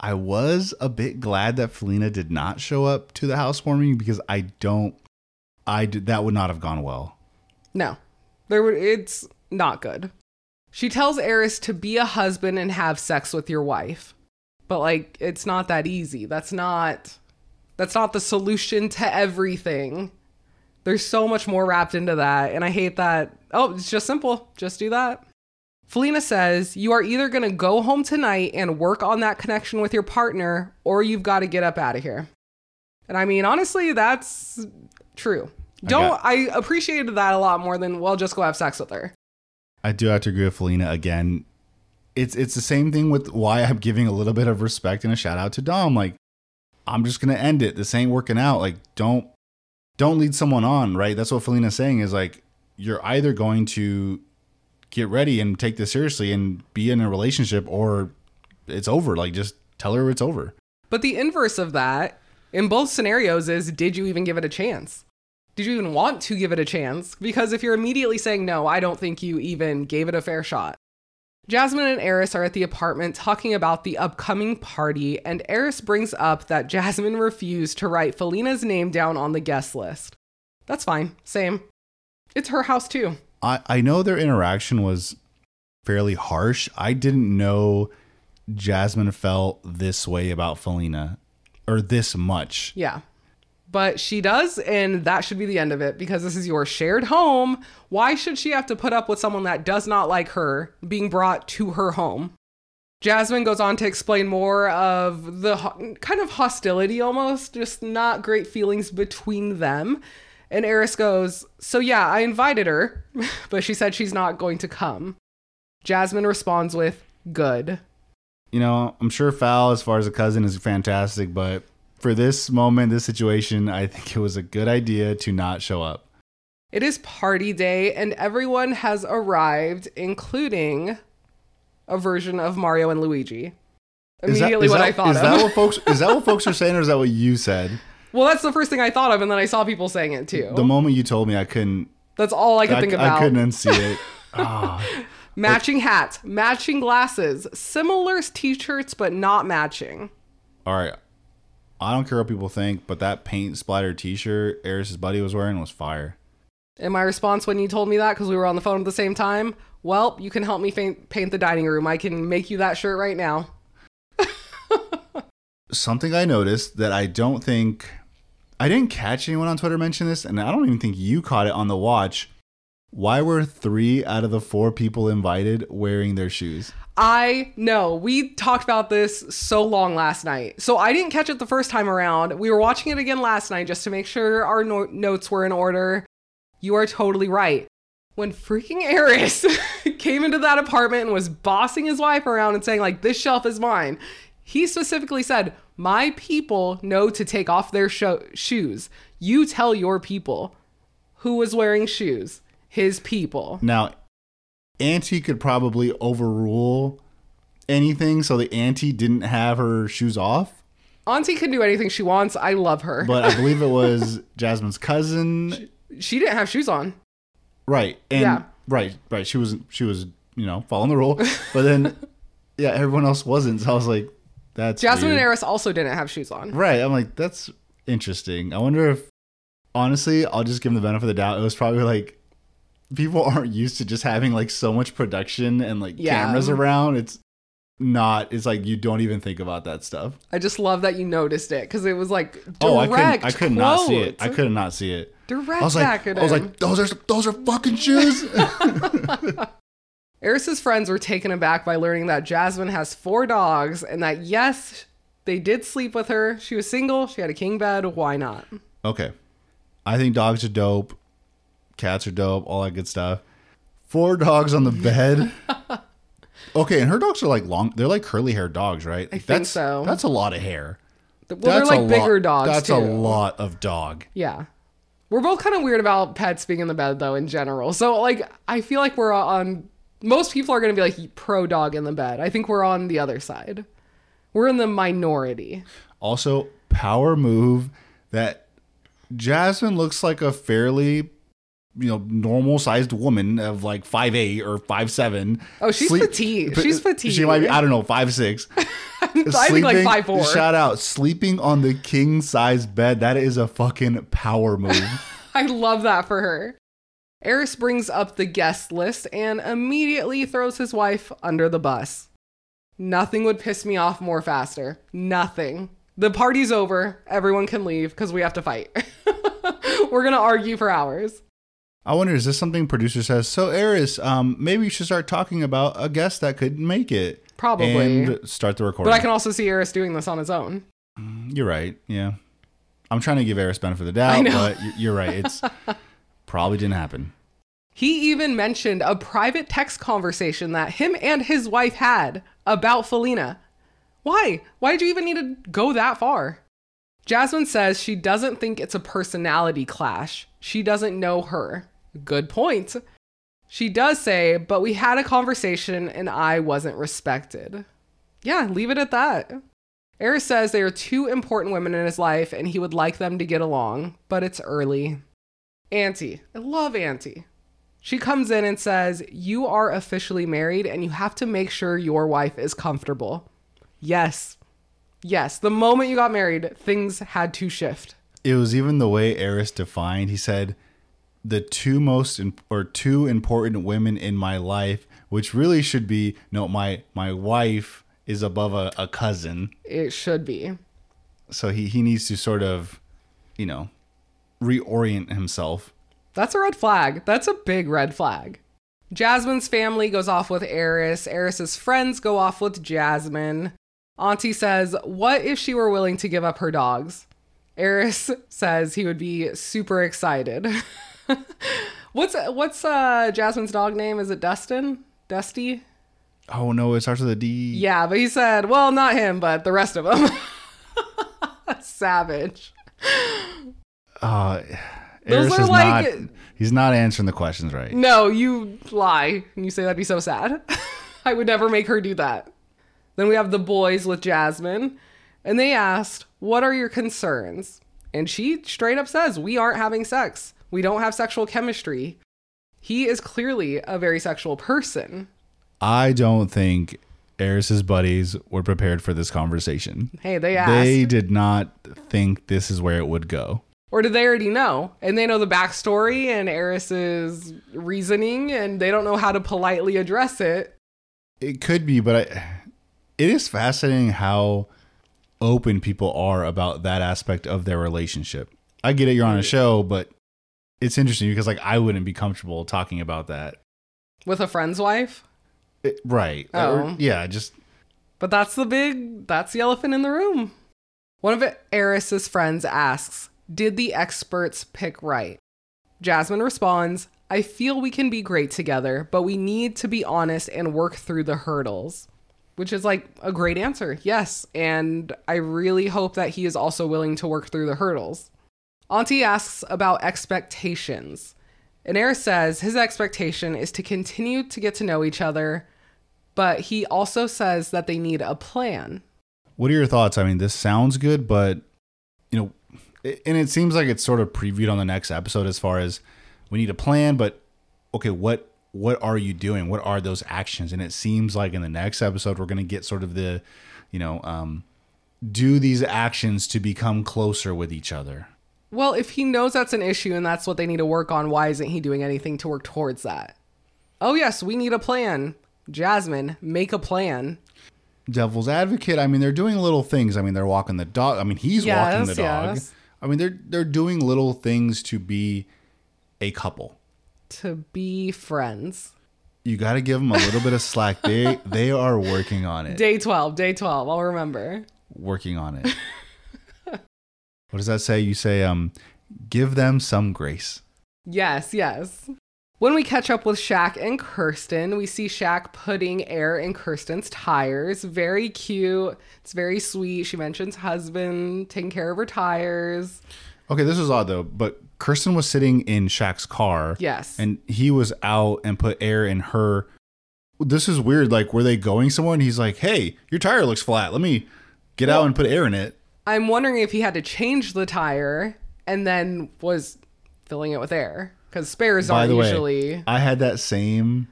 I was a bit glad that Felina did not show up to the housewarming because I don't, I did, that would not have gone well. No, there would, it's not good. She tells Airris to be a husband and have sex with your wife. But like it's not that easy. That's not that's not the solution to everything. There's so much more wrapped into that and I hate that. Oh, it's just simple. Just do that. Felina says, "You are either going to go home tonight and work on that connection with your partner or you've got to get up out of here." And I mean, honestly, that's true. Don't got- I appreciated that a lot more than well just go have sex with her. I do have to agree with Felina again. It's it's the same thing with why I'm giving a little bit of respect and a shout out to Dom. Like, I'm just gonna end it. This ain't working out. Like, don't don't lead someone on, right? That's what Felina's saying is like you're either going to get ready and take this seriously and be in a relationship or it's over. Like just tell her it's over. But the inverse of that in both scenarios is did you even give it a chance? Did you even want to give it a chance? Because if you're immediately saying no, I don't think you even gave it a fair shot. Jasmine and Airris are at the apartment talking about the upcoming party, and Airris brings up that Jasmine [LAUGHS] refused to write Felina's name down on the guest list. That's fine, same. It's her house too. I, I know their interaction was fairly harsh. I didn't know Jasmine felt this way about Felina or this much. Yeah. But she does, and that should be the end of it because this is your shared home. Why should she have to put up with someone that does not like her being brought to her home? Jasmine goes on to explain more of the ho- kind of hostility almost, just not great feelings between them. And Airris goes, So yeah, I invited her, [LAUGHS] but she said she's not going to come. Jasmine responds with, Good. You know, I'm sure Foul, as far as a cousin, is fantastic, but for this moment, this situation, I think it was a good idea to not show up. It is party day, and everyone has arrived, including a version of Mario and Luigi. Is that- Immediately is what that- I thought is of. that what folks is that what folks are [LAUGHS] saying, or is that what you said? Well, that's the first thing I thought of, and then I saw people saying it too. The moment you told me, I couldn't. that's all I could I, think I couldn't unsee it. [LAUGHS] Ah, Matching hats, matching glasses, similar t-shirts but not matching. All right. I don't care what people think, but that paint splatter T-shirt Airris's buddy was wearing was fire. And my response when you told me that because we were on the phone at the same time, well, you can help me paint the dining room. I can make you that shirt right now. [LAUGHS] Something I noticed that I don't think I didn't catch anyone on Twitter mention this, and I don't even think you caught it on the watch. Why were three out of the four people invited wearing their shoes? I know. We talked about this so long last night. So I didn't catch it the first time around. We were watching it again last night just to make sure our no- notes were in order. You are totally right. When freaking Airris [LAUGHS] came into that apartment and was bossing his wife around and saying, like, this shelf is mine, he specifically said, My people know to take off their sho- shoes. You tell your people who was wearing shoes. His people. Now, Auntie could probably overrule anything, so the Auntie didn't have her shoes off. Auntie can do anything she wants. I love her. But I believe it [LAUGHS] was Jasmine's cousin. she didn't have shoes on. Right. And Yeah. right, right. She was she was, you know, following the rule. But then [LAUGHS] yeah, everyone else wasn't. So I was like, that's Jasmine weird. and Airris also didn't have shoes on. Right. I'm like, that's interesting. I wonder if honestly, I'll just give them the benefit of the doubt. It was probably like people [LAUGHS] aren't used to just having like so much production and like Yeah. cameras around. It's not it's like you don't even think about that stuff. I just love that you noticed it because it was like direct. oh, I couldn't I could not see it. I could not see it. Direct I was like I was like those are those are fucking shoes. [LAUGHS] [LAUGHS] Airris's friends were taken aback by learning that Jasmine has four dogs and that yes, they did sleep with her. She was single. She had a king bed. Why not? Okay. I think dogs are dope. Cats are dope. All that good stuff. Four dogs on the [LAUGHS] bed. okay, and her dogs are like long. They're like curly haired dogs, right? I think that's, so. That's a lot of hair. Well, that's they're like bigger lot, dogs That's too. a lot of dog. Yeah. We're both kind of weird about pets being in the bed though in general. So like I feel like we're on most people are going to be like pro dog in the bed. I think we're on the other side. We're in the minority. Also, power move that Jasmine looks like a fairly you know normal sized woman of like five eight or five seven. Oh, she's petite. She's petite. She might be I don't know five six. [LAUGHS] I think like five four. Shout out sleeping on the king size bed. That is a fucking power move. [LAUGHS] I love that for her. Airris brings up the guest list and immediately throws his wife under the bus. Nothing would piss me off more faster. Nothing. The party's over. Everyone can leave because we have to fight. [LAUGHS] We're going to argue for hours. I wonder, is this something producer says? So, Airris, um, maybe you should start talking about a guest that could make it. Probably. And start the recording. But I can also see Airris doing this on his own. You're right. Yeah. I'm trying to give Airris benefit of the doubt, but you're right. It's [LAUGHS] probably didn't happen. He even mentioned a private text conversation that him and his wife had about Felina. Why? Why did you even need to go that far? Jasmine says she doesn't think it's a personality clash. She doesn't know her. Good point. She does say, but we had a conversation and I wasn't respected. Yeah, leave it at that. Airris says they are two important women in his life and he would like them to get along, but it's early. Auntie. I love Auntie. She comes in and says, You are officially married and you have to make sure your wife is comfortable. Yes. Yes. The moment you got married, things had to shift. It was even the way Airris defined. He said, "The two most in, or two important women in my life, which really should be no, my my wife is above a, a cousin." It should be. So he he needs to sort of, you know, reorient himself. That's a red flag. That's a big red flag. Jasmine's family goes off with Airris. Airris's friends go off with Jasmine. Auntie says, What if she were willing to give up her dogs? Airris [LAUGHS] says he would be super excited. [LAUGHS] what's what's uh Jasmine's dog name? Is it Dustin? Dusty? Oh no, it starts with a D. Yeah, but he said, well, not him, but the rest of them. [LAUGHS] Savage. Uh, Those Airris are is like- not. He's not answering the questions right. No, you lie. And you say that'd be so sad. [LAUGHS] I would never make her do that. Then we have the boys with Jasmine, and they asked, What are your concerns? And she straight up says, We aren't having sex. We don't have sexual chemistry. He is clearly a very sexual person. I don't think Airris's buddies were prepared for this conversation. Hey, they asked. They did not think this is where it would go. Or do they already know? And they know the backstory and Airris's reasoning, and they don't know how to politely address it. It could be, but I, it is fascinating how open people are about that aspect of their relationship. I get it, you're on a show, but it's interesting because like I wouldn't be comfortable talking about that. With a friend's wife? It- right? Oh. Or- yeah, just But that's the big, that's the elephant in the room. One of Airris's friends asks, Did the experts pick right? Jasmine responds, I feel we can be great together, but we need to be honest and work through the hurdles. Which is like a great answer. Yes. And I really hope that he is also willing to work through the hurdles. Auntie asks about expectations. Airris says his expectation is to continue to get to know each other, but he also says that they need a plan. What are your thoughts? I mean, this sounds good, but and it seems like it's sort of previewed on the next episode as far as we need a plan, but okay, what what are you doing? What are those actions? And it seems like in the next episode we're going to get sort of the, you know, um do these actions to become closer with each other. Well, if he knows that's an issue and that's what they need to work on, why isn't he doing anything to work towards that? Oh, yes, we need a plan. Jasmine, make a plan. Devil's advocate, I mean, they're doing little things. I mean, they're walking the dog. I mean, he's walking the dog. yes. I mean, they're they're doing little things to be a couple. To be friends. you got to give them a little bit of slack. They [LAUGHS] they are working on it. Day 12, day 12, I'll remember. Working on it. [LAUGHS] what does that say? You say um give them some grace. Yes, yes. When we catch up with Shaq and Kirsten, we see Shaq putting air in Kirsten's tires. Very cute. It's very sweet. She mentions husband taking care of her tires. Okay, this is odd though, but Kirsten was sitting in Shaq's car. Yes. And he was out and put air in her. This is weird. Like, were they going somewhere? And he's like, "Hey, your tire looks flat. Let me get out and put air in it." I'm wondering if he had to change the tire and then was filling it with air because spares By aren't the way, usually. I had that same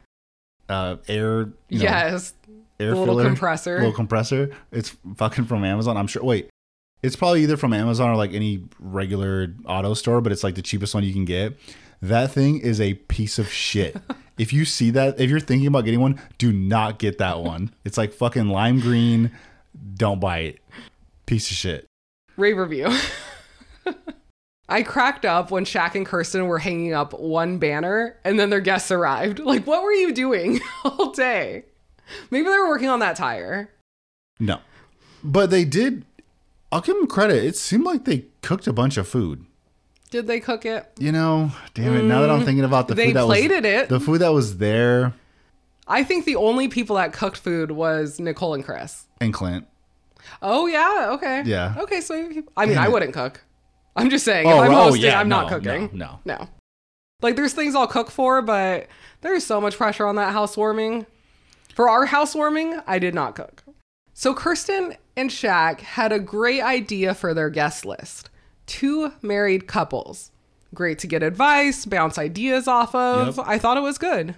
uh, air. You know, yes, air little filler, compressor. little compressor. It's fucking from Amazon. I'm sure. Wait, it's probably either from Amazon or like any regular auto store, but it's like the cheapest one you can get. That thing is a piece of shit. [LAUGHS] if you see that, if you're thinking about getting one, do not get that [LAUGHS] one. It's like fucking lime green. Don't buy it. Piece of shit. Rave review. [LAUGHS] I cracked up when Shaq and Kirsten were hanging up one banner and then their guests arrived. [LAUGHS] Like, what were you doing [LAUGHS] all day? Maybe they were working on that tire. No, but they did. I'll give them credit. It seemed like they cooked a bunch of food. Did they cook it? You know, damn it. Now that I'm thinking about the Mm, They food that was it. the food that was there, I think the only people that cooked food was Nicole and Chris. and Clint. Oh yeah, okay. Yeah. Okay, so I mean, Damn I it. wouldn't cook. I'm just saying, if Oh, I'm oh, hosting, yeah, I'm not no, cooking. no, no. Like, there's things I'll cook for, but there's so much pressure on that housewarming. For our housewarming, I did not cook. So Kirsten and Shaq had a great idea for their guest list: two married couples. Great to get advice, bounce ideas off of. Yep. I thought it was good.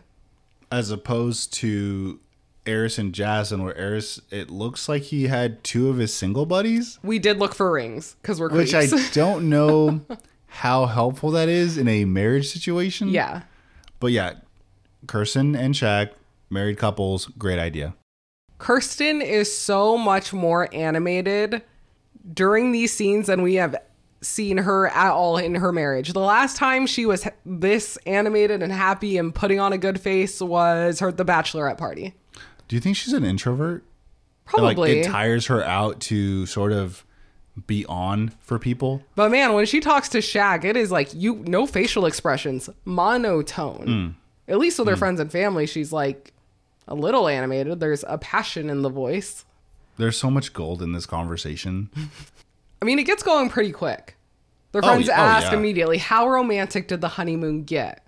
as opposed to Airris and Jasmine, where Airris, it looks like he had two of his single buddies, We did look for rings because we're which I [LAUGHS] don't know how helpful that is in a marriage situation. yeah. But yeah, Kirsten and Shaq, married couples, great idea. Kirsten is so much more animated during these scenes than we have seen her at all in her marriage. The last time she was this animated and happy and putting on a good face was her the bachelorette party. Do you think she's an introvert? Probably. Like it tires her out to sort of be on for people. but man, when she talks to Shaq, it is like you no facial expressions, monotone. Hmm. At least with her hmm. friends and family, she's like a little animated. There's a passion in the voice. There's so much gold in this conversation. [LAUGHS] I mean, it gets going pretty quick. Their Oh, friends oh, ask yeah. immediately, How romantic did the honeymoon get?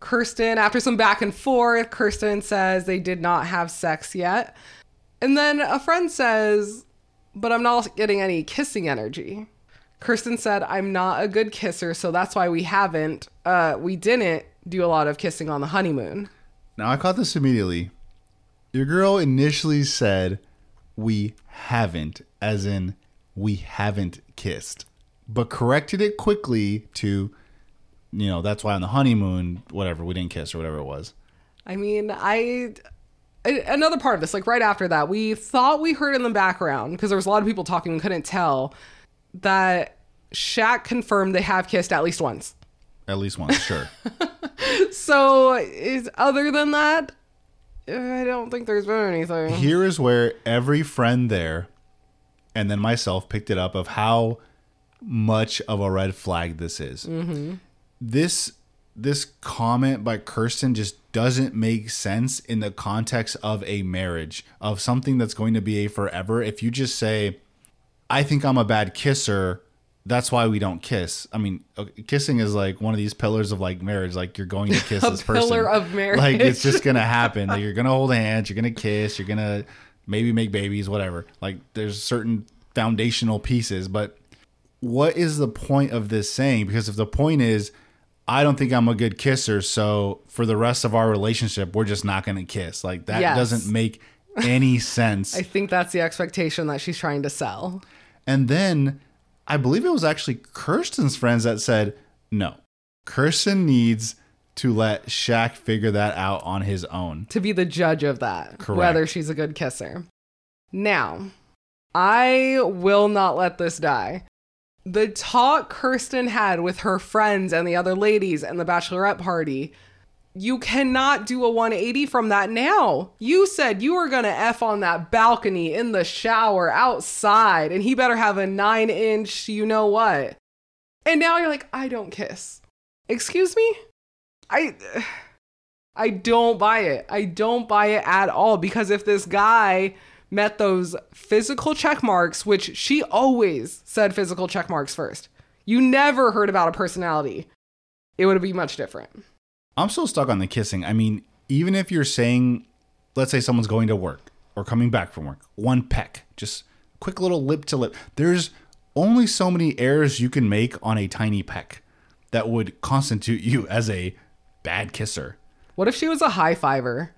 Kirsten, after some back and forth, Kirsten says they did not have sex yet. And then a friend says, But I'm not getting any kissing energy. Kirsten said, I'm not a good kisser, so that's why we haven't, uh, we didn't do a lot of kissing on the honeymoon. Now I caught this immediately. Your girl initially said, We haven't, as in, we haven't kissed, but corrected it quickly to, you know, that's why on the honeymoon, whatever, we didn't kiss or whatever it was. I mean, I another part of this, like right after that, we thought we heard in the background because there was a lot of people talking and couldn't tell that Shaq confirmed they have kissed at least once. At least once, sure. [LAUGHS] So, is other than that, I don't think there's been anything. Here is where every friend there, and then myself, picked it up of how much of a red flag this is. Mm-hmm. This this comment by Kirsten just doesn't make sense in the context of a marriage of something that's going to be a forever. If you just say, "I think I'm a bad kisser," that's why we don't kiss. I mean, kissing is like one of these pillars of like marriage. Like you're going to [LAUGHS] kiss this person. pillar of marriage. Like it's just gonna happen. Like you're gonna hold hands. You're gonna kiss. You're gonna maybe make babies. Whatever. Like there's certain foundational pieces. But what is the point of this saying? Because if the point is, I don't think I'm a good kisser, so for the rest of our relationship, we're just not gonna kiss. Like that Yes. doesn't make any [LAUGHS] sense. I think that's the expectation that she's trying to sell. And then I believe it was actually Kirsten's friends that said, no, Kirsten needs to let Shaq figure that out on his own. to be the judge of that, Correct. whether she's a good kisser. Now, I will not let this die. The talk Kirsten had with her friends and the other ladies and the bachelorette party, you cannot do a 180 from that now. You said you were going to F on that balcony in the shower outside, and he better have a nine inch, you know what. And now you're like, I don't kiss. Excuse me? I. [SIGHS] I don't buy it. I don't buy it at all because if this guy met those physical check marks, which she always said physical check marks first, you never heard about a personality, it would be much different. I'm still stuck on the kissing. I mean, even if you're saying, let's say someone's going to work or coming back from work, one peck, just quick little lip to lip. There's only so many errors you can make on a tiny peck that would constitute you as a bad kisser. What if she was a high fiver?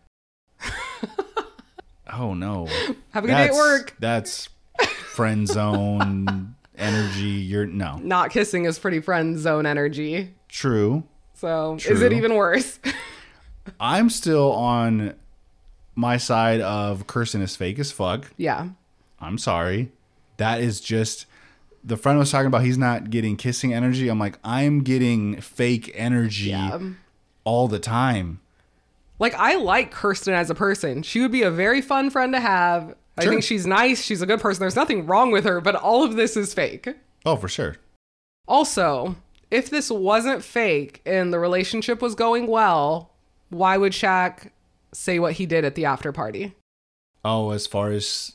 Oh no. [LAUGHS] Have a good day at work. That's friend zone [LAUGHS] energy. You're no. Not kissing is pretty friend zone energy. True. So is it even worse? [LAUGHS] I'm still on my side of Kirsten is fake as fuck. yeah. I'm sorry. That is just the friend was talking about he's not getting kissing energy. I'm like, I'm getting fake energy Yeah. all the time. Like I like Kirsten as a person. She would be a very fun friend to have. I Sure. think she's nice. She's a good person. There's nothing wrong with her, but all of this is fake. Oh, for sure. Also, if this wasn't fake and the relationship was going well, why would Shaq say what he did at the after party? Oh, as far as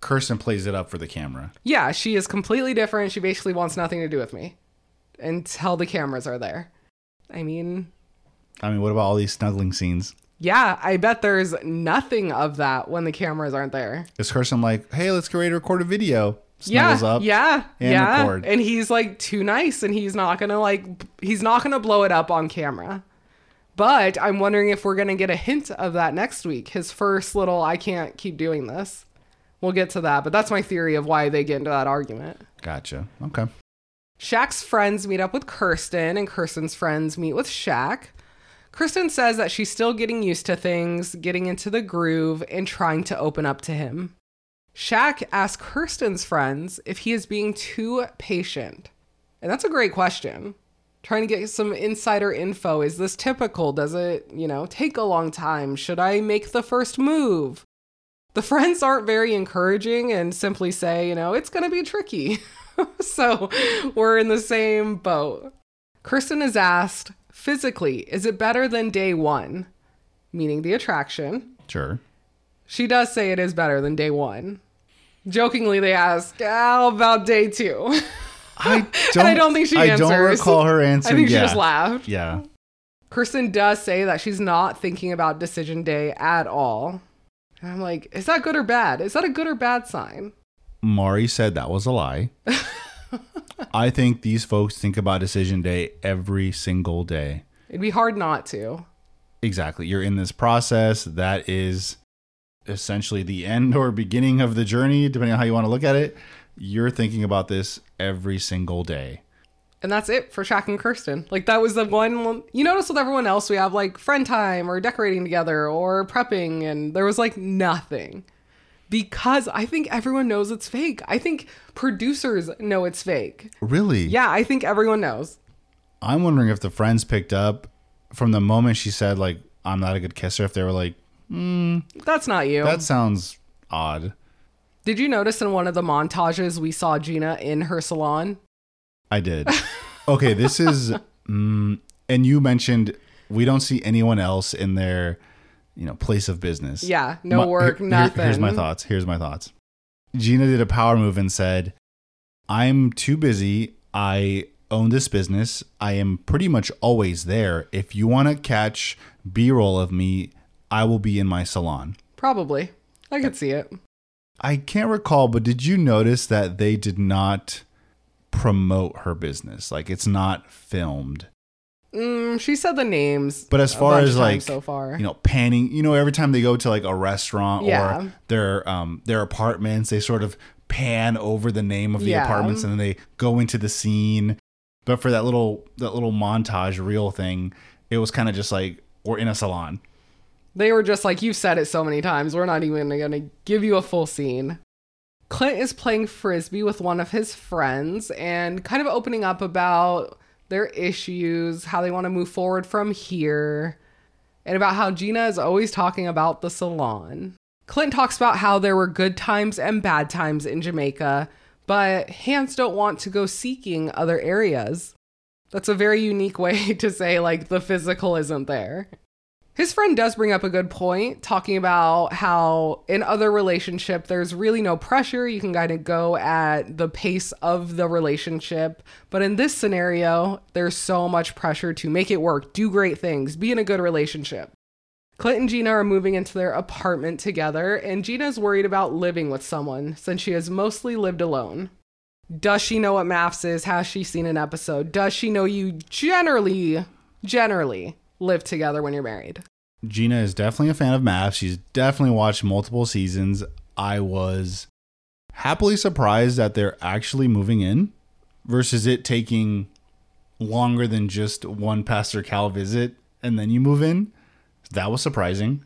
Kirsten plays it up for the camera. Yeah, she is completely different. She basically wants nothing to do with me until the cameras are there. I mean, I mean, what about all these snuggling scenes? yeah, I bet there's nothing of that when the cameras aren't there. Is Kirsten like, hey, let's get ready to record a video? yeah, up. yeah, and yeah. record. And he's like too nice, and he's not gonna like he's not gonna blow it up on camera. But I'm wondering if we're gonna get a hint of that next week. His first little I can't keep doing this. We'll get to that, but that's my theory of why they get into that argument. Gotcha. Okay. Shaq's friends meet up with Kirsten, and Kirsten's friends meet with Shaq. Kirsten says that she's still getting used to things, getting into the groove, and trying to open up to him. Shaq asks Kirsten's friends if he is being too patient. And that's a great question. Trying to get some insider info. Is this typical? Does it, you know, take a long time? Should I make the first move? The friends aren't very encouraging and simply say, you know, it's going to be tricky. [LAUGHS] so we're in the same boat. Kirsten is asked, physically, is it better than day one? Meaning the attraction. Sure. She does say it is better than day one. Jokingly, they ask, how about day two? [LAUGHS] I don't. I don't think she I answers. don't recall her answer. [LAUGHS] I think she just laughed. Yeah. Kirsten does say that she's not thinking about decision day at all. And I'm like, is that good or bad? Is that a good or bad sign? Mari said that was a lie. [LAUGHS] [LAUGHS] I think these folks think about decision day every single day. It'd be hard not to. Exactly. You're in this process. That is essentially the end or beginning of the journey, depending on how you want to look at it, you're thinking about this every single day. And that's it for Shaq and Kirsten. Like that was the one you notice with everyone else we have like friend time or decorating together or prepping and there was like nothing. Because I think everyone knows it's fake. I think producers know it's fake. Really? Yeah, I think everyone knows. I'm wondering if the friends picked up from the moment she said like I'm not a good kisser if they were like That's not you. that sounds odd. Did you notice in one of the montages we saw Gina in her salon? I did. [LAUGHS] Okay, this is mm, and you mentioned we don't see anyone else in their you know place of business. Yeah, no My- work, here- nothing. here's my thoughts. Here's my thoughts. Gina did a power move and said, I'm too busy. I own this business. I am pretty much always there. If you want to catch B roll of me, I will be in my salon. Probably. I could see it. I can't recall, but did you notice that they did not promote her business? Like it's not filmed. Mm, she said the names. But as far as like so far, you know panning, you know every time they go to like a restaurant Yeah. or their um their apartments, they sort of pan over the name of the Yeah. apartments and then they go into the scene. But for that little that little montage reel thing, it was kind of just like we're in a salon. they were just like, "You've said it so many times. We're not even going to give you a full scene." Clint is playing frisbee with one of his friends and kind of opening up about their issues, how they want to move forward from here, and about how Gina is always talking about the salon. Clint talks about how there were good times and bad times in Jamaica, but hands don't want to go seeking other areas. That's a very unique [LAUGHS] way to say, like, the physical isn't there. His friend does bring up a good point, talking about how in other relationship there's really no pressure. You can kind of go at the pace of the relationship. But in this scenario, there's so much pressure to make it work, do great things, be in a good relationship. Clint and Gina are moving into their apartment together, and Gina's worried about living with someone since she has mostly lived alone. Does she know what MAFS is? Has she seen an episode? Does she know you generally, generally live together when you're married? Gina is definitely a fan of MAFS. She's definitely watched multiple seasons. I was happily surprised that they're actually moving in versus it taking longer than just one Pastor Cal visit and then you move in. That was surprising.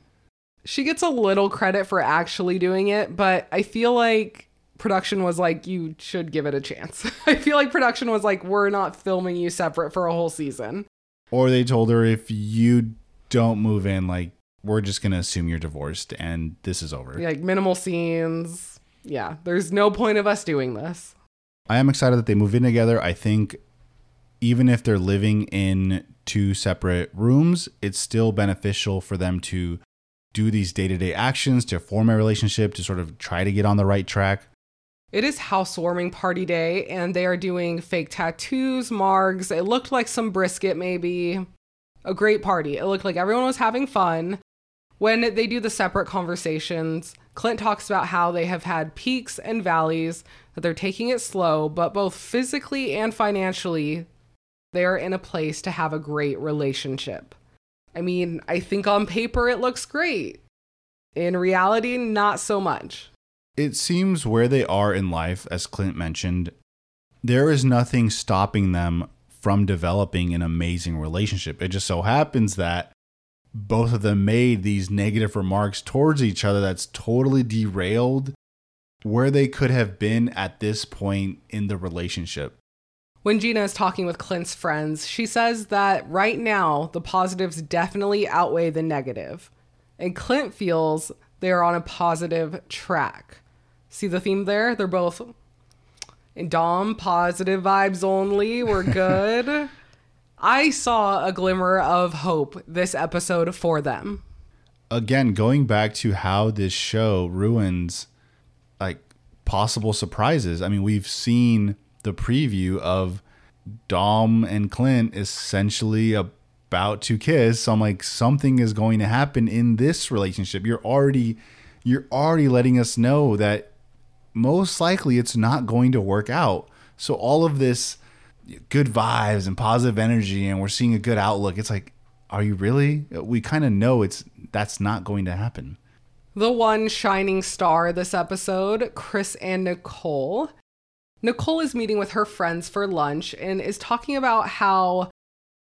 She gets a little credit for actually doing it, but I feel like production was like, you should give it a chance. [LAUGHS] I feel like production was like, we're not filming you separate for a whole season. Or they told her if you don't move in, like, we're just to assume you're divorced and this is over. Like minimal scenes. Yeah, there's no point of us doing this. I am excited that they move in together. I think even if they're living in two separate rooms, it's still beneficial for them to do these day to day actions to form a relationship, to sort of try to get on the right track. It is housewarming party day, and they are doing fake tattoos, margs. It looked like some brisket, maybe. A great party. It looked like everyone was having fun. When they do the separate conversations, Clint talks about how they have had peaks and valleys, that they're taking it slow, but both physically and financially, they're in a place to have a great relationship. I mean, I think on paper it looks great. In reality, not so much. It seems where they are in life, as Clint mentioned, there is nothing stopping them from developing an amazing relationship. It just so happens that both of them made these negative remarks towards each other that's totally derailed where they could have been at this point in the relationship. When Gina is talking with Clint's friends, she says that right now the positives definitely outweigh the negative. And Clint feels they're on a positive track. See the theme there? They're both in Dom, positive vibes only. We're [LAUGHS] good. I saw a glimmer of hope this episode for them. Again, going back to how this show ruins like possible surprises. I mean, we've seen the preview of Dom and Clint essentially about to kiss. So I'm like, something is going to happen in this relationship. You're already you're already letting us know that most likely it's not going to work out. So all of this good vibes and positive energy and we're seeing a good outlook. It's like, are you really? We kind of know it's that's not going to happen. The one shining star this episode, Chris and Nicole. Nicole is meeting with her friends for lunch and is talking about how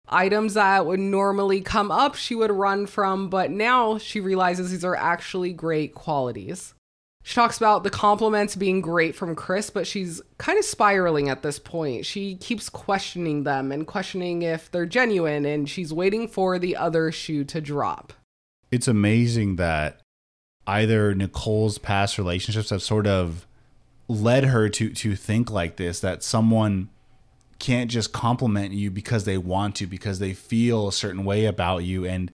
items that would normally come up she would run from, but now she realizes these are actually great qualities. She talks about the compliments being great from Chris, but she's kind of spiraling at this point. She keeps questioning them and questioning if they're genuine, and she's waiting for the other shoe to drop. It's amazing that either Nicole's past relationships have sort of led her to to think like this that someone can't just compliment you because they want to because they feel a certain way about you and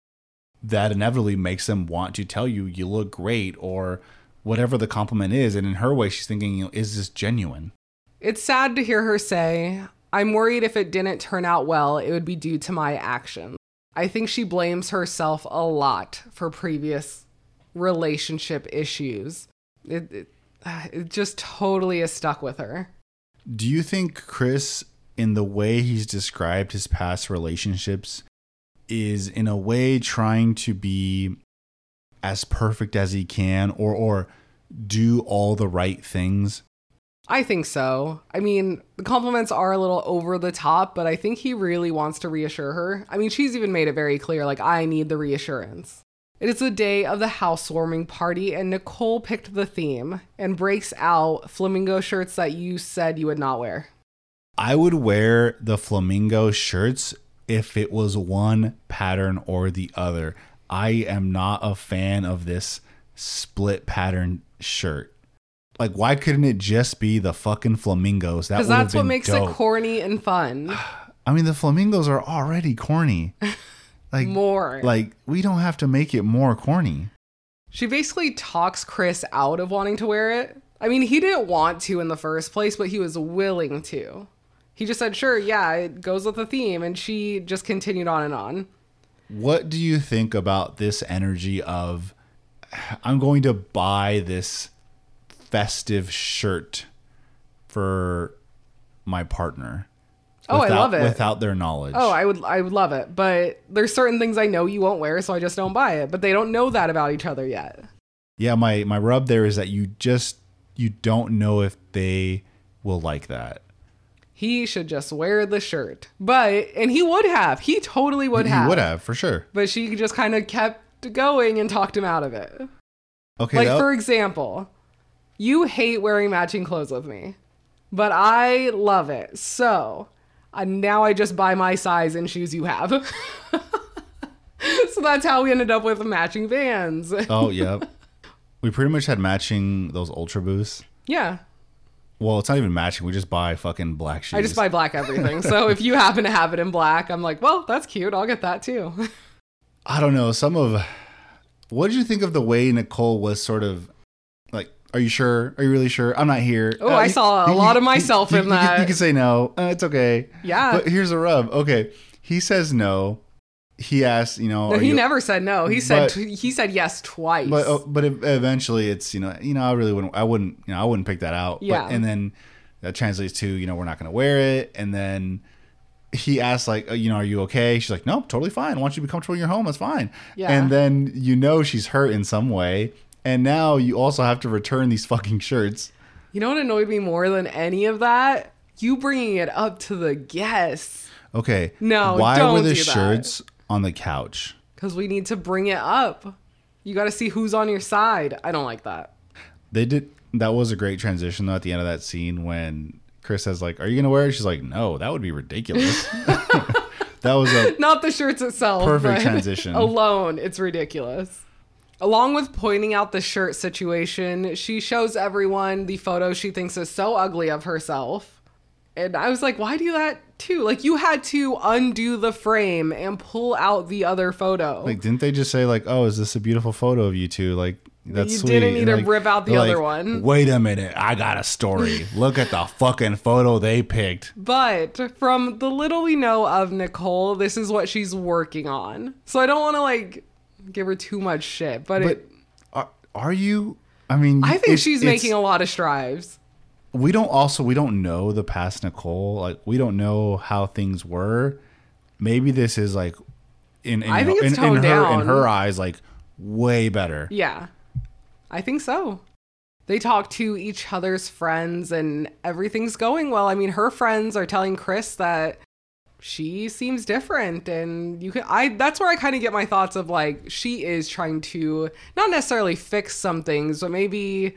that inevitably makes them want to tell you you look great or whatever the compliment is and in her way she's thinking you know, is this genuine It's sad to hear her say, I'm worried if it didn't turn out well, it would be due to my actions. I think she blames herself a lot for previous relationship issues. It, it, [SIGHS] it just totally is stuck with her. do you think chris in the way he's described his past relationships is in a way trying to be as perfect as he can or or do all the right things I think so. I mean, the compliments are a little over the top, but I think he really wants to reassure her. I mean, she's even made it very clear like, I need the reassurance. It is the day of the housewarming party, and Nicole picked the theme and breaks out flamingo shirts that you said you would not wear. I would wear the flamingo shirts if it was one pattern or the other. I am not a fan of this split pattern shirt. Like, why couldn't it just be the fucking flamingos? That Because that's what makes dope. it corny and fun. [SIGHS] I mean, the flamingos are already corny. [LAUGHS] Like, More. like we don't have to make it more corny. She basically talks Chris out of wanting to wear it. I mean, he didn't want to in the first place, but he was willing to. He just said, sure, yeah, it goes with the theme. And she just continued on and on. What do you think about this energy of I'm going to buy this festive shirt for my partner? Oh, I without- love it. Without their knowledge. Oh, I would, I would love it. But there's certain things I know you won't wear, so I just don't buy it. But they don't know that about each other yet. yeah, my my rub there is that you just you don't know if they will like that. He should just wear the shirt. But, and he would have. He totally would you have. would have for sure. But she just kind of kept going and talked him out of it. Okay, like that- for example, you hate wearing matching clothes with me, but I love it. So uh, now I just buy my size and shoes you have. [LAUGHS] so that's how we ended up with matching vans. oh [LAUGHS] yeah, we pretty much had matching those Ultra Boosts. yeah, Well, it's not even matching. We just buy fucking black shoes. I just buy black everything. so if you happen to have it in black, I'm like, well, that's cute. I'll get that too. [LAUGHS] I don't know. Some of what did you think of the way Nicole was sort of like? Are you sure? Are you really sure? I'm not here. Oh, I saw a lot of myself you, in you, you that. You can say no. Uh, it's okay. Yeah. But here's the rub. Okay, he says no. He asked, you know, No, he you- never said no. He said But- he said yes twice. But oh, but eventually, it's you know, you know, I really wouldn't. I wouldn't. You know, I wouldn't pick that out. But- Yeah. and then that translates to you know, we're not going to wear it. And then he asks like, uh, you know, are you okay? She's like, no, totally fine. I want you to be comfortable in your home. That's fine. Yeah. And then you know she's hurt in some way. And now you also have to return these fucking shirts. You know what annoyed me more than any of that? You bringing it up to the guests Okay. No, Why don't were the shirts on the couch? because we need to bring it up. You got to see who's on your side. I don't like that. They did. That was a great transition though at the end of that scene when Chris says like, "Are you gonna wear it?" She's like, "No, that would be ridiculous." [LAUGHS] that was a Not the shirts itself. Perfect transition. [LAUGHS] Alone, it's ridiculous. Along with pointing out the shirt situation, she shows everyone the photo she thinks is so ugly of herself. And I was like, why do that too? Like, you had to undo the frame and pull out the other photo. like, didn't they just say like, "Oh, is this a beautiful photo of you two? Like, that's You sweet. didn't need to like, rip out the other like, one. Wait a minute, I got a story. [LAUGHS] Look at the fucking photo they picked. But from the little we know of Nicole, this is what she's working on. So I don't want to like give her too much shit, but, But it, are, are you? I mean, I think she's making a lot of strides. We don't also we don't know the past Nicole. Like we don't know how things were. Maybe this is like in, in I think in, it's in toned her in her eyes like way better. Yeah. I think so. They talk to each other's friends and everything's going well. I mean, her friends are telling Chris that she seems different and you can I that's where I kind of get my thoughts of like she is trying to not necessarily fix some things, but maybe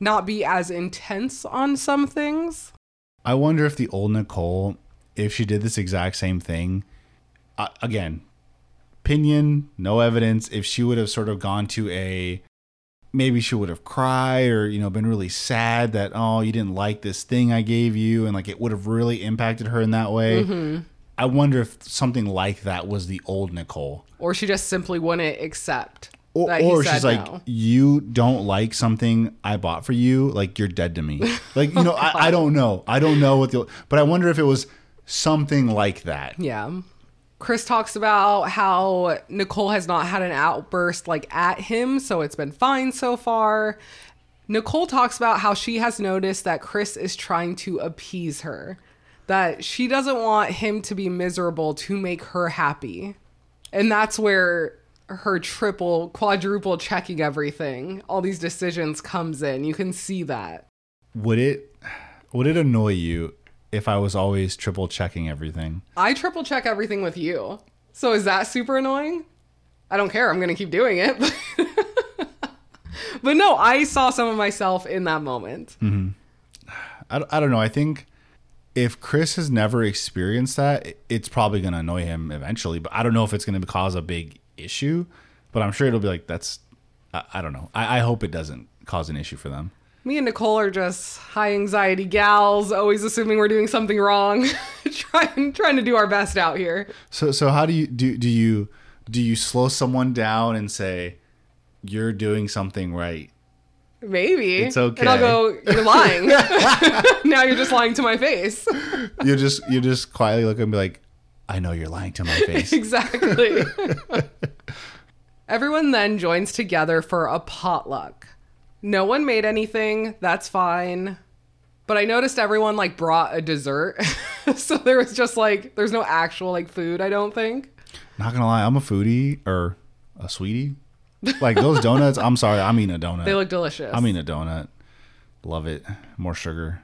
not be as intense on some things. I wonder if the old Nicole, if she did this exact same thing, uh, again, opinion, no evidence, if she would have sort of gone to a maybe she would have cried or you know been really sad that oh you didn't like this thing I gave you and like it would have really impacted her in that way. Mm-hmm. I wonder if something like that was the old Nicole. Or she just simply wouldn't accept. Or, or she's like, no. you don't like something I bought for you, like you're dead to me. [LAUGHS] Oh, like, you know, I, I don't know. I don't know what the, but I wonder if it was something like that. Yeah. Chris talks about how Nicole has not had an outburst like at him, so it's been fine so far. Nicole talks about how she has noticed that Chris is trying to appease her, that she doesn't want him to be miserable to make her happy. And that's where her triple, quadruple checking everything, all these decisions comes in. You can see that. Would it, would it annoy you if I was always triple checking everything? I triple check everything with you. So is that super annoying? I don't care. I'm going to keep doing it. [LAUGHS] but no, I saw some of myself in that moment. Mm-hmm. [SIGHS] I, I don't know. I think if Chris has never experienced that, it's probably going to annoy him eventually. But I don't know if it's going to cause a big issue. But I'm sure it'll be like, that's, I, I don't know. I, I hope it doesn't cause an issue for them. Me and Nicole are just high anxiety gals, always assuming we're doing something wrong, [LAUGHS] trying trying to do our best out here. So so how do you do do you do you slow someone down and say you're doing something right? Maybe It's okay. And I'll go, you're lying. [LAUGHS] [LAUGHS] now you're just lying to my face. You just you just quietly look and be like, I know you're lying to my [LAUGHS] face. exactly. [LAUGHS] Everyone then joins together for a potluck. No one made anything, that's fine. But I noticed everyone like brought a dessert. [LAUGHS] so there was just like there's no actual like food, I don't think. Not gonna lie, I'm a foodie or a sweetie. Like those donuts, I'm sorry, I'm eating a donut. They look delicious. I'm eating a donut. Love it. More sugar.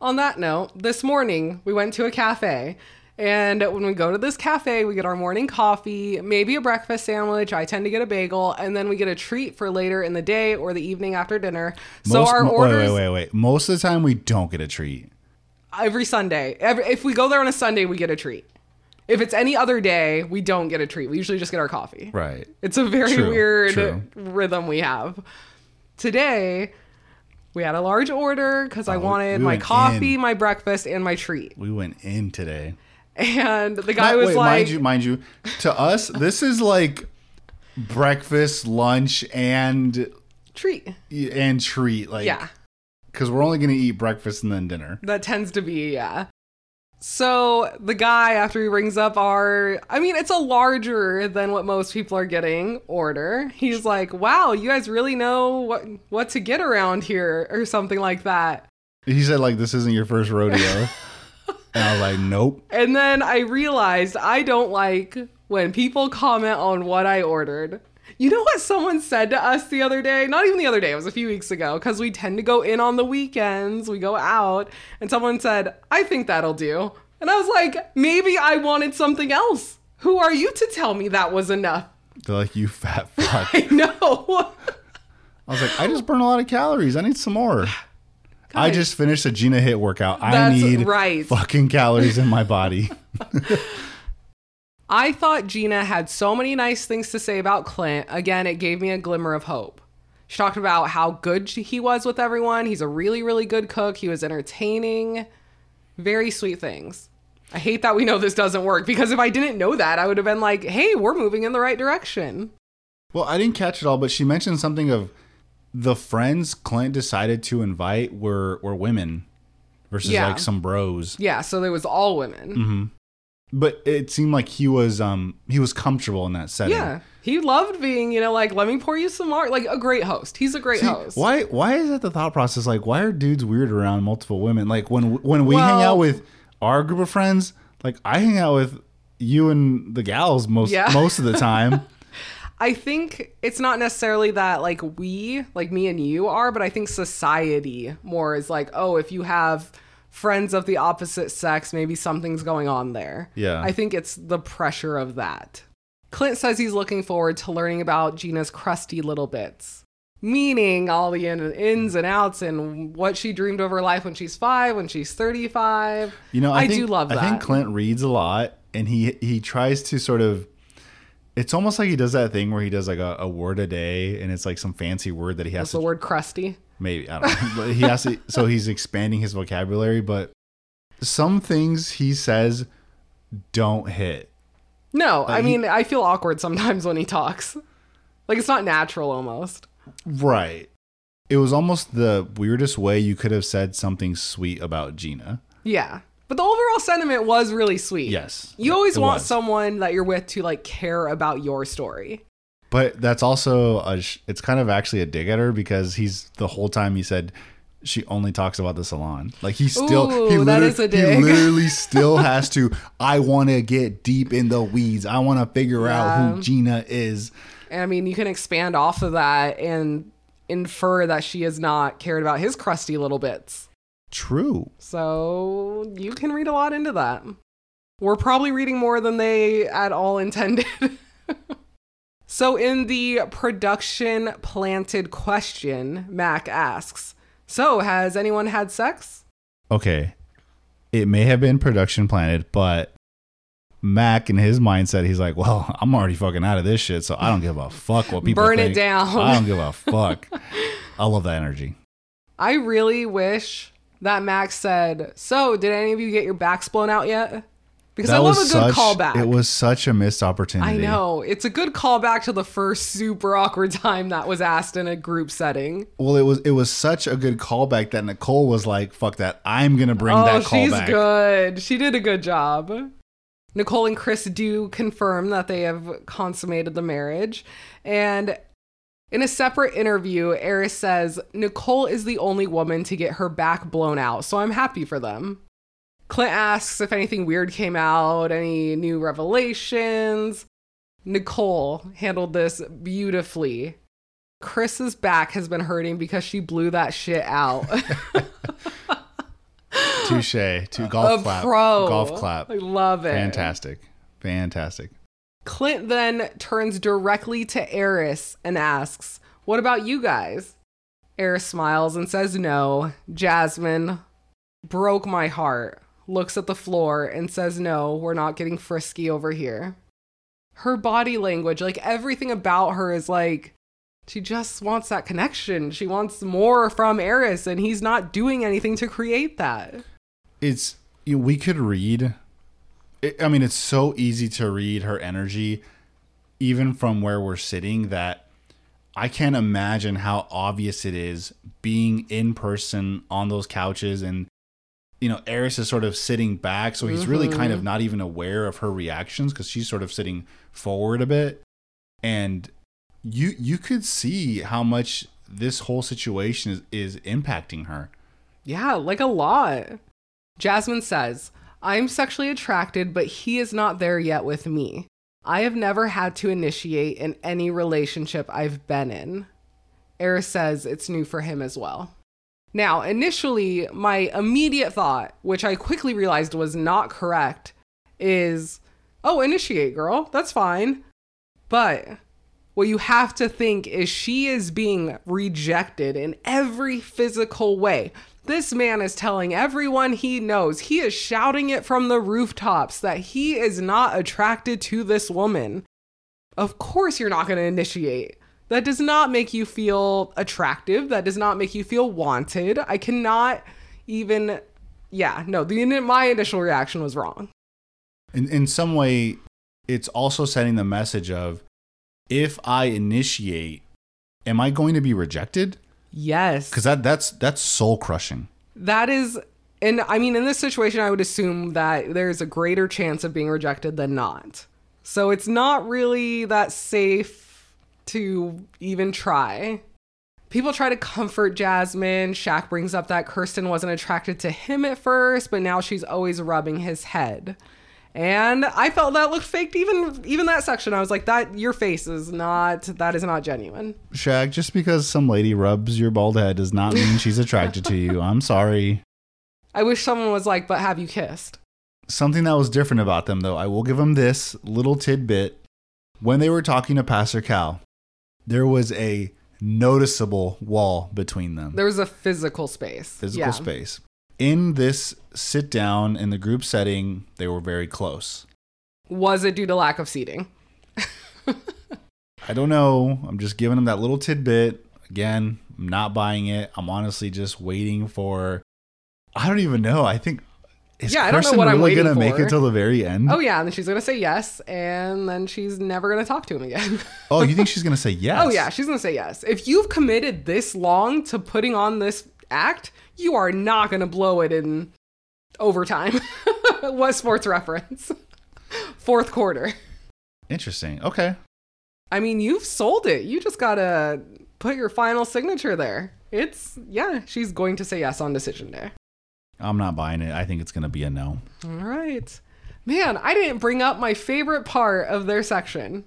On that note, this morning we went to a cafe. And when we go to this cafe, we get our morning coffee, maybe a breakfast sandwich. I tend to get a bagel, and then we get a treat for later in the day or the evening after dinner. So Most- our mo- orders Wait, wait, wait, wait. Most of the time, we don't get a treat. every Sunday. Every, if we go there on a Sunday, we get a treat. If it's any other day, we don't get a treat. We usually just get our coffee. Right. It's a very True, weird true. rhythm we have. Today, we had a large order because I Oh, we- wanted we my coffee, in. my breakfast, and my treat. We went in today. And the guy Not- was wait, like, mind you, mind you, to us, this is like breakfast, lunch, and treat. and treat. Like, Yeah, because we're only gonna eat breakfast and then dinner. that tends to be, yeah. So the guy, after he rings up our, I mean, it's a larger than what most people are getting order. He's like, wow, you guys really know what, what to get around here, or something like that. He said like this isn't your first rodeo, [LAUGHS] and I was like, nope. And then I realized I don't like when people comment on what I ordered. You know what someone said to us the other day? Not even the other day, it was a few weeks ago, because we tend to go in on the weekends, we go out, and someone said, I think that'll do. And I was like, maybe I wanted something else. Who are you to tell me that was enough? They're like, you fat fuck. [LAUGHS] I know. I was like, I just burned a lot of calories. I need some more. [LAUGHS] I just finished a Gina HIIT workout. I need right. fucking calories in my body. [LAUGHS] [LAUGHS] I thought Gina had so many nice things to say about Clint. Again, it gave me a glimmer of hope. She talked about how good he was with everyone. He's a really, really good cook. He was entertaining. Very sweet things. I hate that we know this doesn't work because if I didn't know that, I would have been like, hey, we're moving in the right direction. Well, I didn't catch it all, but she mentioned something of the friends Clint decided to invite were were women versus Yeah. like some bros. Yeah, so it was all women. Mm-hmm. But it seemed like he was um he was comfortable in that setting. Yeah. He loved being, you know, like, let me pour you some more. Like a great host. He's a great See, host. why why is that the thought process? Like, why are dudes weird around multiple women? Like when when we hang out with our group of friends, like I hang out with you and the gals most Yeah. most of the time. [LAUGHS] I think it's not necessarily that like we, like me and you are, but I think society more is like, oh, if you have friends of the opposite sex, maybe something's going on there. Yeah. I think it's the pressure of that. Clint says he's looking forward to learning about Gina's crusty little bits, meaning all the ins and outs and what she dreamed of her life when she's five, when she's 35. You know, I, I think, do love that. I think Clint reads a lot, and he he tries to sort of. It's almost like he does that thing where he does like a, a word a day, and it's like some fancy word that he has What's to the word crusty? maybe I don't know, [LAUGHS] but he has to. So he's expanding his vocabulary, but some things he says don't hit. No, I he- mean, I feel awkward sometimes [LAUGHS] when he talks. Like it's not natural almost. Right. It was almost the weirdest way you could have said something sweet about Gina. Yeah. But the overall sentiment was really sweet. Yes, You always want was. someone that you're with to like care about your story. But that's also a sh- it's kind of actually a dig at her because he's the whole time he said she only talks about the salon. Like he still he, Ooh, that liter- is a he literally [LAUGHS] still has to I want to get deep in the weeds. I want to figure out who Gina is. And I mean, you can expand off of that and infer that she has not cared about his crusty little bits. True. So you can read a lot into that. We're probably reading more than they at all [LAUGHS] intended. so, in the production planted question, Mac asks So, has anyone had sex? Okay. It may have been production planted, but Mac in his mindset, he's like, "Well, [LAUGHS] I'm already fucking out of this shit, so I don't give a fuck what people Burn it down. I don't give a fuck." [LAUGHS] I love that energy. I really wish that Mac said, So, did any of you get your backs blown out yet? Because I love a good such, callback. It was such a missed opportunity. I know. It's a good callback to the first super awkward time that was asked in a group setting. Well, it was it was such a good callback that Nicole was like, "Fuck that! I'm gonna bring oh, that callback." she's good. She did a good job. Nicole and Chris do confirm that they have consummated the marriage. And in a separate interview, Airris says, Nicole is the only woman to get her back blown out, so I'm happy for them. Clint asks if anything weird came out, any new revelations. Nicole handled this beautifully. Chris's back has been hurting because she blew that shit out. [LAUGHS] Touche. To golf a clap. pro. Golf clap. I love it. Fantastic. Fantastic. Clint then turns directly to Airris and asks, What about you guys? Airris smiles and says no. Jasmine broke my heart, looks at the floor and says, No, we're not getting frisky over here. Her body language, like everything about her is like, she just wants that connection. She wants more from Airris, and he's not doing anything to create that. it's you know, we could read it, i mean it's so easy to read her energy even from where we're sitting that i can't imagine how obvious it is being in person on those couches and you know Airris is sort of sitting back so he's really kind of mm-hmm. not even aware of her reactions because she's sort of sitting forward a bit. And you you could see how much this whole situation is, is impacting her. Yeah, like a lot. Jasmine says, I'm sexually attracted, but he is not there yet with me. I have never had to initiate in any relationship I've been in. Airris says it's new for him as well. Now, initially, my immediate thought, which I quickly realized was not correct, is oh, initiate, girl. That's fine. But what you have to think is she is being rejected in every physical way. This man is telling everyone he knows, he is shouting it from the rooftops that he is not attracted to this woman. Of course, you're not going to initiate. That does not make you feel attractive. That does not make you feel wanted. I cannot even. Yeah, no, the my initial reaction was wrong. in in some way it's also sending the message of if i initiate am i going to be rejected Yes. because that that's that's soul crushing That is, and I mean, in this situation, I would assume that there's a greater chance of being rejected than not. So it's not really that safe to even try. People try to comfort Jasmine. Shaq brings up that Kirsten wasn't attracted to him at first, but now she's always rubbing his head. And I felt that looked faked even even that section. I was like, that your face is not that is not genuine. Shaq, just because some lady rubs your bald head does not mean she's attracted to you. I'm sorry. [LAUGHS] I wish someone was like, but have you kissed? Something that was different about them, though, I will give them this little tidbit. When they were talking to Pastor Cal, there was a noticeable wall between them. There was a physical space. physical Yeah. space. In this sit down in the group setting, they were very close. Was it due to lack of seating? I don't know. I'm just giving them that little tidbit. Again, I'm not buying it. I'm honestly just waiting for. I don't even know. I think. Is Yeah, I don't know what I'm really waiting gonna make it till the very end? Oh yeah, and then she's gonna say yes, and then she's never gonna talk to him again. [LAUGHS] Oh, you think she's gonna say oh, yes? Oh yeah, she's gonna say yes. If you've committed this long to putting on this act, you are not gonna blow it in overtime. [LAUGHS] what sports reference? Fourth quarter. Interesting. Okay. I mean, you've sold it. You just gotta put your final signature there. It's yeah, she's going to say yes on decision day. I'm not buying it. I think it's gonna be a no. All right. Man, I didn't bring up my favorite part of their section.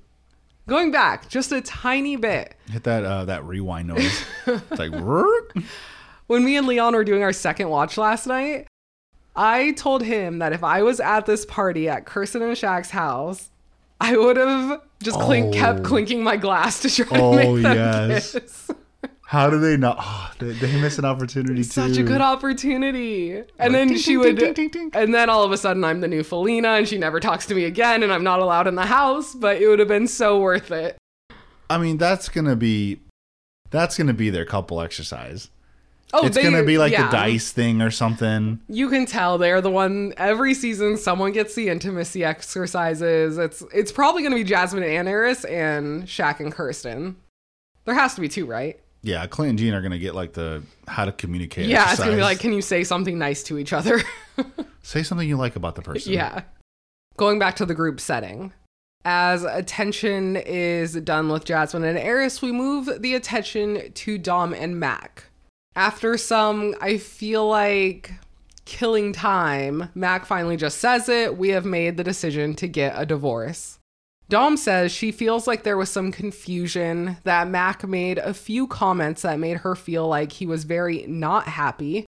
Going back just a tiny bit. Hit that uh, that rewind noise. it's like. [LAUGHS] when me and Leon were doing our second watch last night, I told him that if I was at this party at Kirsten and Shaq's house, I would have just clink, Oh. kept clinking my glass to try Oh, to make them yes. kiss. [LAUGHS] How do they not? Oh, they, they miss an opportunity too. Such a good opportunity. And Like, then ding, she ding, would, ding. and then all of a sudden I'm the new Felina, and she never talks to me again, and I'm not allowed in the house. But it would have been so worth it. I mean, that's gonna be that's gonna be their couple exercise. Oh, it's they- gonna be like yeah. the dice thing or something. You can tell they're the one every season someone gets the intimacy exercises. It's it's probably gonna be Jasmine and Airris and Shaq and Kirsten. There has to be two, right? Yeah, Clint and Gene are gonna get like the how to communicate. yeah, it's gonna be like, can you say something nice to each other? [LAUGHS] say something you like about the person. yeah. Going back to the group setting. As attention is done with Jasmine and Airris, we move the attention to Dom and Mac. After some, I feel like, killing time, Mac finally just says it. We have made the decision to get a divorce. Dom says she feels like there was some confusion, that Mac made a few comments that made her feel like he was very not happy,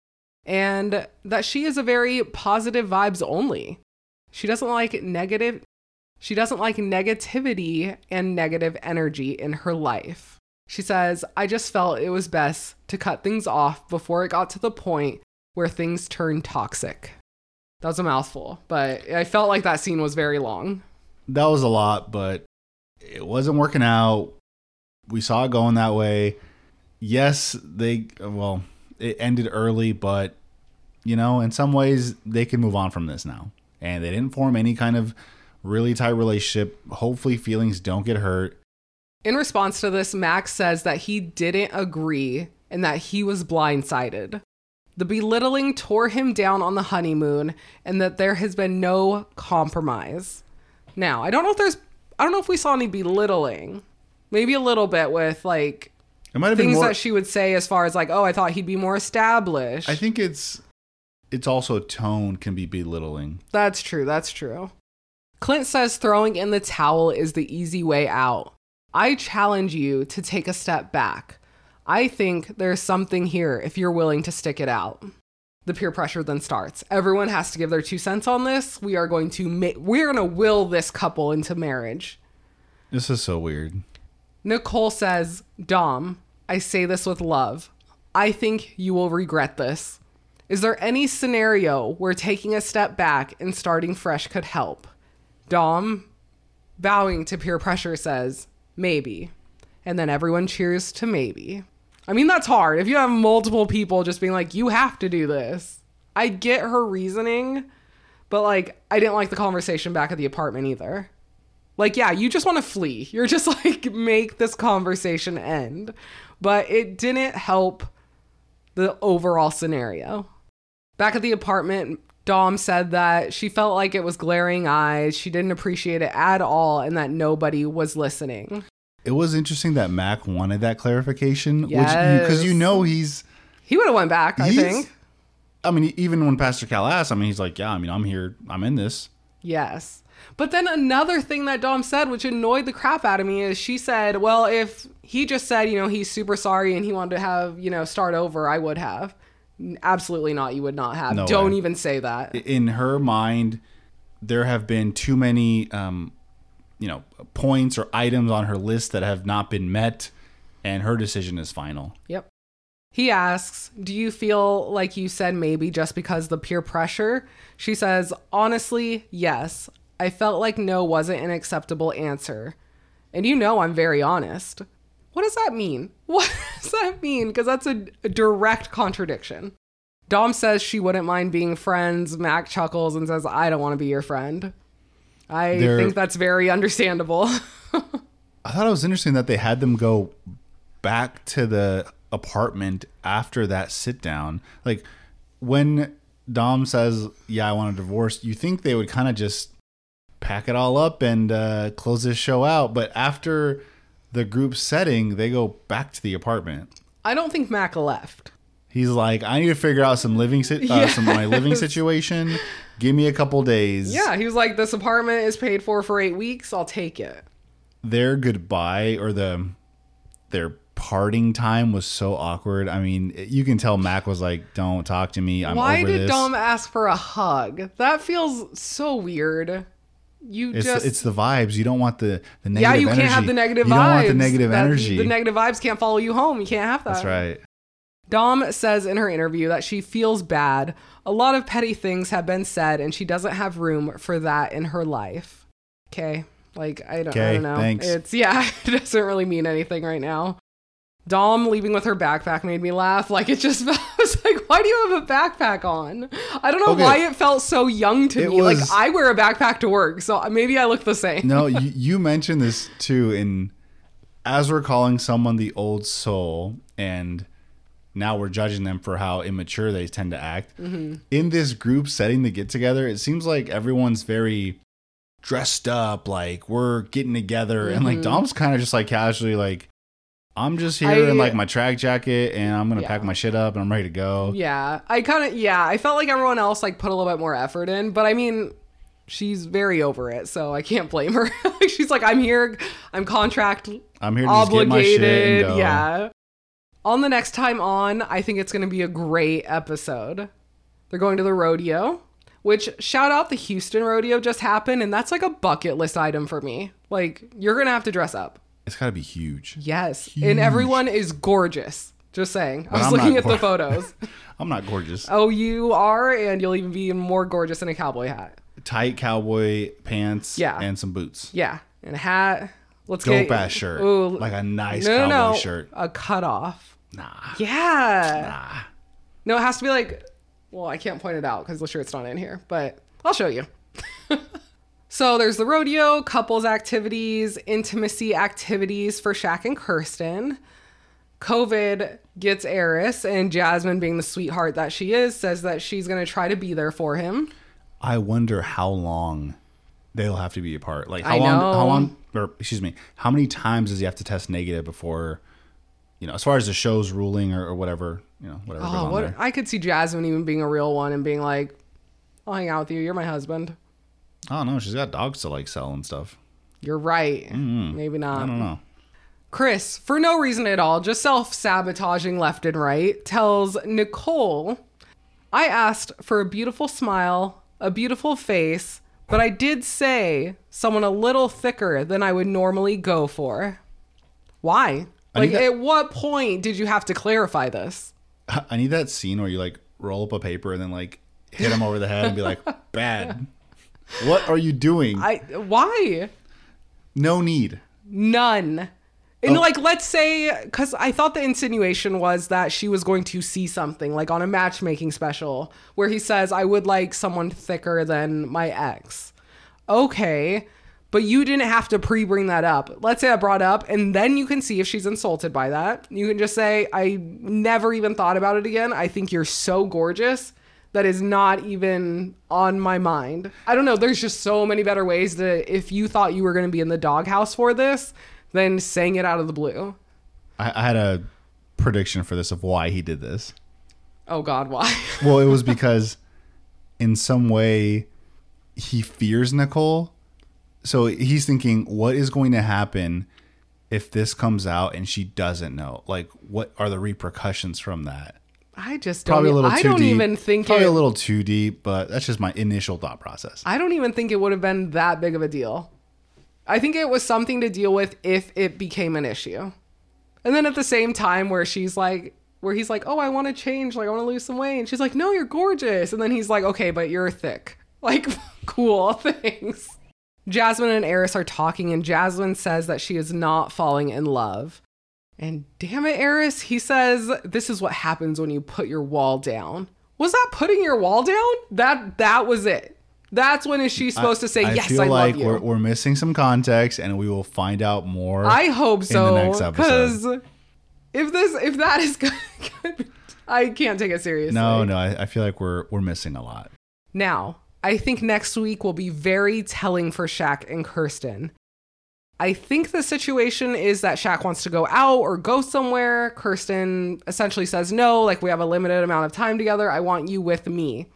and that she is a very positive vibes only. She doesn't like negative she doesn't like negativity and negative energy in her life. She says, I just felt it was best to cut things off before it got to the point where things turned toxic. That was a mouthful, but I felt like that scene was very long. that was a lot, but it wasn't working out. We saw it going that way. Yes, they well, it ended early, but you know, in some ways they can move on from this now. And they didn't form any kind of really tight relationship. Hopefully feelings don't get hurt. In response to this, Mac says that he didn't agree and that he was blindsided. The belittling tore him down on the honeymoon and that there has been no compromise. Now, I don't know if there's I don't know if we saw any belittling. Maybe a little bit with like It might have been things more that she would say as far as like, "Oh, I thought he'd be more established." I think it's it's also tone can be belittling. That's true. That's true. Clint says throwing in the towel is the easy way out. I challenge you to take a step back. I think there's something here if you're willing to stick it out. The peer pressure then starts. Everyone has to give their two cents on this. We are going to ma- we're going to will this couple into marriage. This is so weird. Nicole says, "Dom, I say this with love. I think you will regret this. Is there any scenario where taking a step back and starting fresh could help?" Dom, bowing to peer pressure, says, "Maybe." And then everyone cheers to maybe. I mean, that's hard. If you have multiple people just being like, "You have to do this." I get her reasoning, but like I didn't like the conversation back at the apartment either. Like, yeah, you just want to flee. [LAUGHS] You're just like, make this conversation end. But it didn't help the overall scenario. Back at the apartment, Dom said that she felt like it was glaring eyes. She didn't appreciate it at all and that nobody was listening. It was interesting that Mac wanted that clarification, which Yes. because you know he's He would have went back, I think. I mean, even when Pastor Cal asked, I mean, he's like, "Yeah, I mean, I'm here, I'm in this. Yes. But then another thing that Dom said, which annoyed the crap out of me, is she said, well, if he just said, you know, he's super sorry and he wanted to have, you know, start over, I would have. Absolutely not. You would not have. No Don't way. even say that. in her mind, there have been too many, um, you know, points or items on her list that have not been met, and her decision is final. Yep. He asks, Do you feel like you said maybe just because the peer pressure? She says, Honestly, yes. I felt like no wasn't an acceptable answer. And you know I'm very honest. What does that mean? [LAUGHS] What does that mean? Because that's a, a direct contradiction. Dom says she wouldn't mind being friends. Mac chuckles and says, I don't want to be your friend. I They're- think that's very understandable. [LAUGHS] I thought it was interesting that they had them go back to the apartment after that sit down. Like when Dom says, "Yeah, I want a divorce," you think they would kind of just pack it all up and uh, close this show out. But after the group setting, they go back to the apartment. I don't think Mac left. He's like, "I need to figure out some living, si- uh, some my living situation. Give me a couple days." Yeah, he was like, This apartment is paid for for eight weeks. I'll take it. their goodbye or the their parting time was so awkward. I mean, you can tell Mac was like, "Don't talk to me. I'm Why over did this." Dom ask for a hug? That feels so weird. You it's just it's the vibes. You don't want the the negative yeah, you energy. can't have the negative you vibes. don't want the negative That- energy. The negative vibes can't follow you home. You can't have that. That's right. Dom says in her interview that she feels bad. A lot of petty things have been said, and she doesn't have room for that in her life. Okay, like I don't, I Okay, don't know. thanks. It's yeah, [LAUGHS] it doesn't really mean anything right now. Dom leaving with her backpack made me laugh. Like it just [LAUGHS] I was like, why do you have a backpack on? I don't know Okay. why it felt so young to It me. was- Like I wear a backpack to work, so maybe I look the same. No, you, [LAUGHS] you mentioned this too. In as we're calling someone the old soul, and now we're judging them for how immature they tend to act. Mm-hmm. In this group setting, the get together, it seems like everyone's very dressed up, like we're getting together, and like Mhm. Dom's kind of just like casually like. I'm just here in like my track jacket and I'm gonna Yeah. pack my shit up and I'm ready to go. Yeah, I kind of yeah, I felt like everyone else like put a little bit more effort in, but I mean, she's very over it, so I can't blame her. [LAUGHS] Like, she's like, I'm here, I'm contract I'm here to just get my shit and obligated. go. Yeah. On the next time on, I think it's going to be a great episode. They're going to the rodeo, which shout out the Houston rodeo just happened, and that's like a bucket list item for me. Like you're gonna have to dress up. It's gotta be huge. Yes, Huge. and everyone is gorgeous. Just saying. I was I'm looking at the [LAUGHS] photos. I'm not gorgeous. Oh, you are, and you'll even be more gorgeous in a cowboy hat. Tight cowboy pants Yeah. and some boots. Yeah, and a hat. Let's Dope get ass shirt. Ooh, like a nice no, no, cowboy no, shirt. a cutoff. Nah. Yeah. Nah. No, it has to be like. Well, I can't point it out because the shirt's not in here, but I'll show you. [LAUGHS] so there's the rodeo, couples activities, intimacy activities for Shaq and Kirsten. COVID gets Airris, and Jasmine, being the sweetheart that she is, says that she's going to try to be there for him. I wonder how long they'll have to be apart. Like how I long? know. How long? Or excuse me. How many times does he have to test negative before? You know, as far as the show's ruling or, or whatever, you know, whatever Oh, what. I could see Jasmine even being a real one and being like, "I'll hang out with you. You're my husband." I don't know. She's got dogs to like sell and stuff. You're right. Maybe not. Mm-hmm. I don't know. Chris, for no reason at all, just self sabotaging left and right, tells Nicole, I asked for a beautiful smile, a beautiful face, but I did say someone a little thicker than I would normally go for. Why? I Like, that- at what point did you have to clarify this? [LAUGHS] I need that scene where you like roll up a paper and then like hit him over the head and be like, [LAUGHS] "Bad. What are you doing? I why? no need." None. And Oh. like, let's say, because I thought the insinuation was that she was going to see something, like on a matchmaking special, where he says, I would like someone thicker than my ex. Okay. But you didn't have to pre bring that up. Let's say I brought up, and then you can see if she's insulted by that. You can just say, I never even thought about it again. I think you're so gorgeous. That is not even on my mind. I don't know. There's just so many better ways that if you thought you were going to be in the doghouse for this, than saying it out of the blue. I, I had a prediction for this of why he did this. Oh God, why? [LAUGHS] Well, it was because in some way he fears Nicole. So he's thinking, what is going to happen if this comes out and she doesn't know? Like, what are the repercussions from that? I just don't. Probably a little I don't deep. even think it's probably it. a little too deep, but that's just my initial thought process. I don't even think it would have been that big of a deal. I think it was something to deal with if it became an issue. And then at the same time where she's like where he's like, "Oh, I want to change, like I want to lose some weight." And she's like, "No, you're gorgeous." And then he's like, "Okay, but you're thick." [LAUGHS] Like, [LAUGHS] cool, [LAUGHS] things. Jasmine and Airris are talking and Jasmine says that she is not falling in love. And damn it, Airris, he says, "This is what happens when you put your wall down." Was that putting your wall down? That that was it. That's when is she supposed to say, yes, I "Yes, feel I like love you"? We're, we're missing some context, and we will find out more. I hope so. In the next episode. Because if this, if that is [LAUGHS] good, I can't take it seriously. no, no, I, I feel like we're we're missing a lot. Now, I think next week will be very telling for Shaq and Kirsten. I think the situation is that Shaq wants to go out or go somewhere. Kirsten essentially says, No, like we have a limited amount of time together. I want you with me.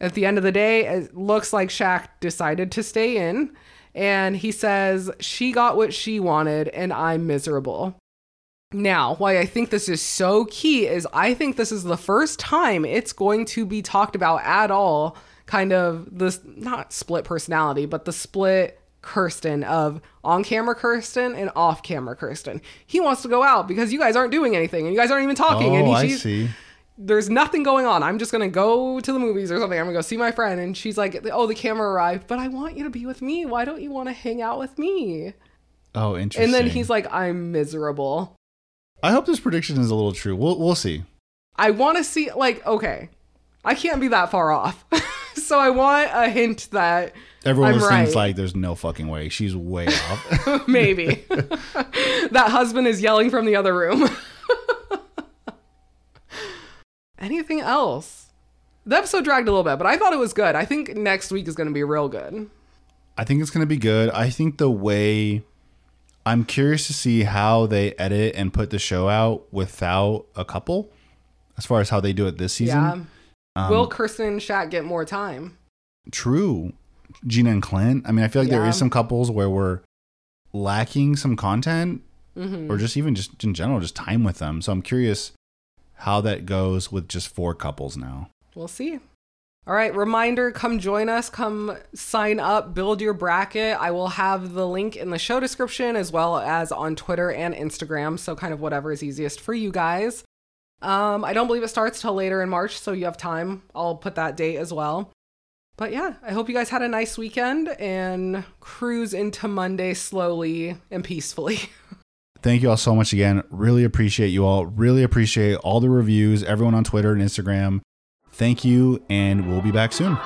At the end of the day, it looks like Shaq decided to stay in. And he says, She got what she wanted, and I'm miserable. Now, why I think this is so key is I think this is the first time it's going to be talked about at all, kind of this not split personality, but the split Kirsten of on camera Kirsten and off camera Kirsten. He wants to go out because you guys aren't doing anything and you guys aren't even talking. oh, and I see. there's nothing going on. I'm just gonna go to the movies or something. I'm gonna go see my friend, and she's like, "Oh, the camera arrived, but I want you to be with me. Why don't you want to hang out with me?" Oh, interesting. And then he's like, "I'm miserable. I hope this prediction is a little true. We'll we'll see. I want to see like okay, I can't be that far off, [LAUGHS] so I want a hint that Everyone I'm right. like, "There's no fucking way. She's way off." [LAUGHS] maybe [LAUGHS] that husband is yelling from the other room." [LAUGHS] Anything else? The episode dragged a little bit, but I thought it was good. I think next week is going to be real good. I think it's gonna be good. I think the way I'm curious to see how they edit and put the show out without a couple, as far as how they do it this season. Yeah. Um, Will Kirsten and Shaq get more time? True. Gina and Clint. I mean, I feel like there Yeah. is some couples where we're lacking some content Mm-hmm. or just even just in general, just time with them. So I'm curious how that goes with just four couples now. We'll see. All right, reminder come join us, come sign up, build your bracket. I will have the link in the show description as well as on Twitter and Instagram. So, kind of whatever is easiest for you guys. Um, I don't believe it starts till later in March, so you have time. I'll put that date as well. But yeah, I hope you guys had a nice weekend and cruise into Monday slowly and peacefully. [LAUGHS] Thank you all so much again. Really appreciate you all. Really appreciate all the reviews, everyone on Twitter and Instagram. Thank you, and we'll be back soon.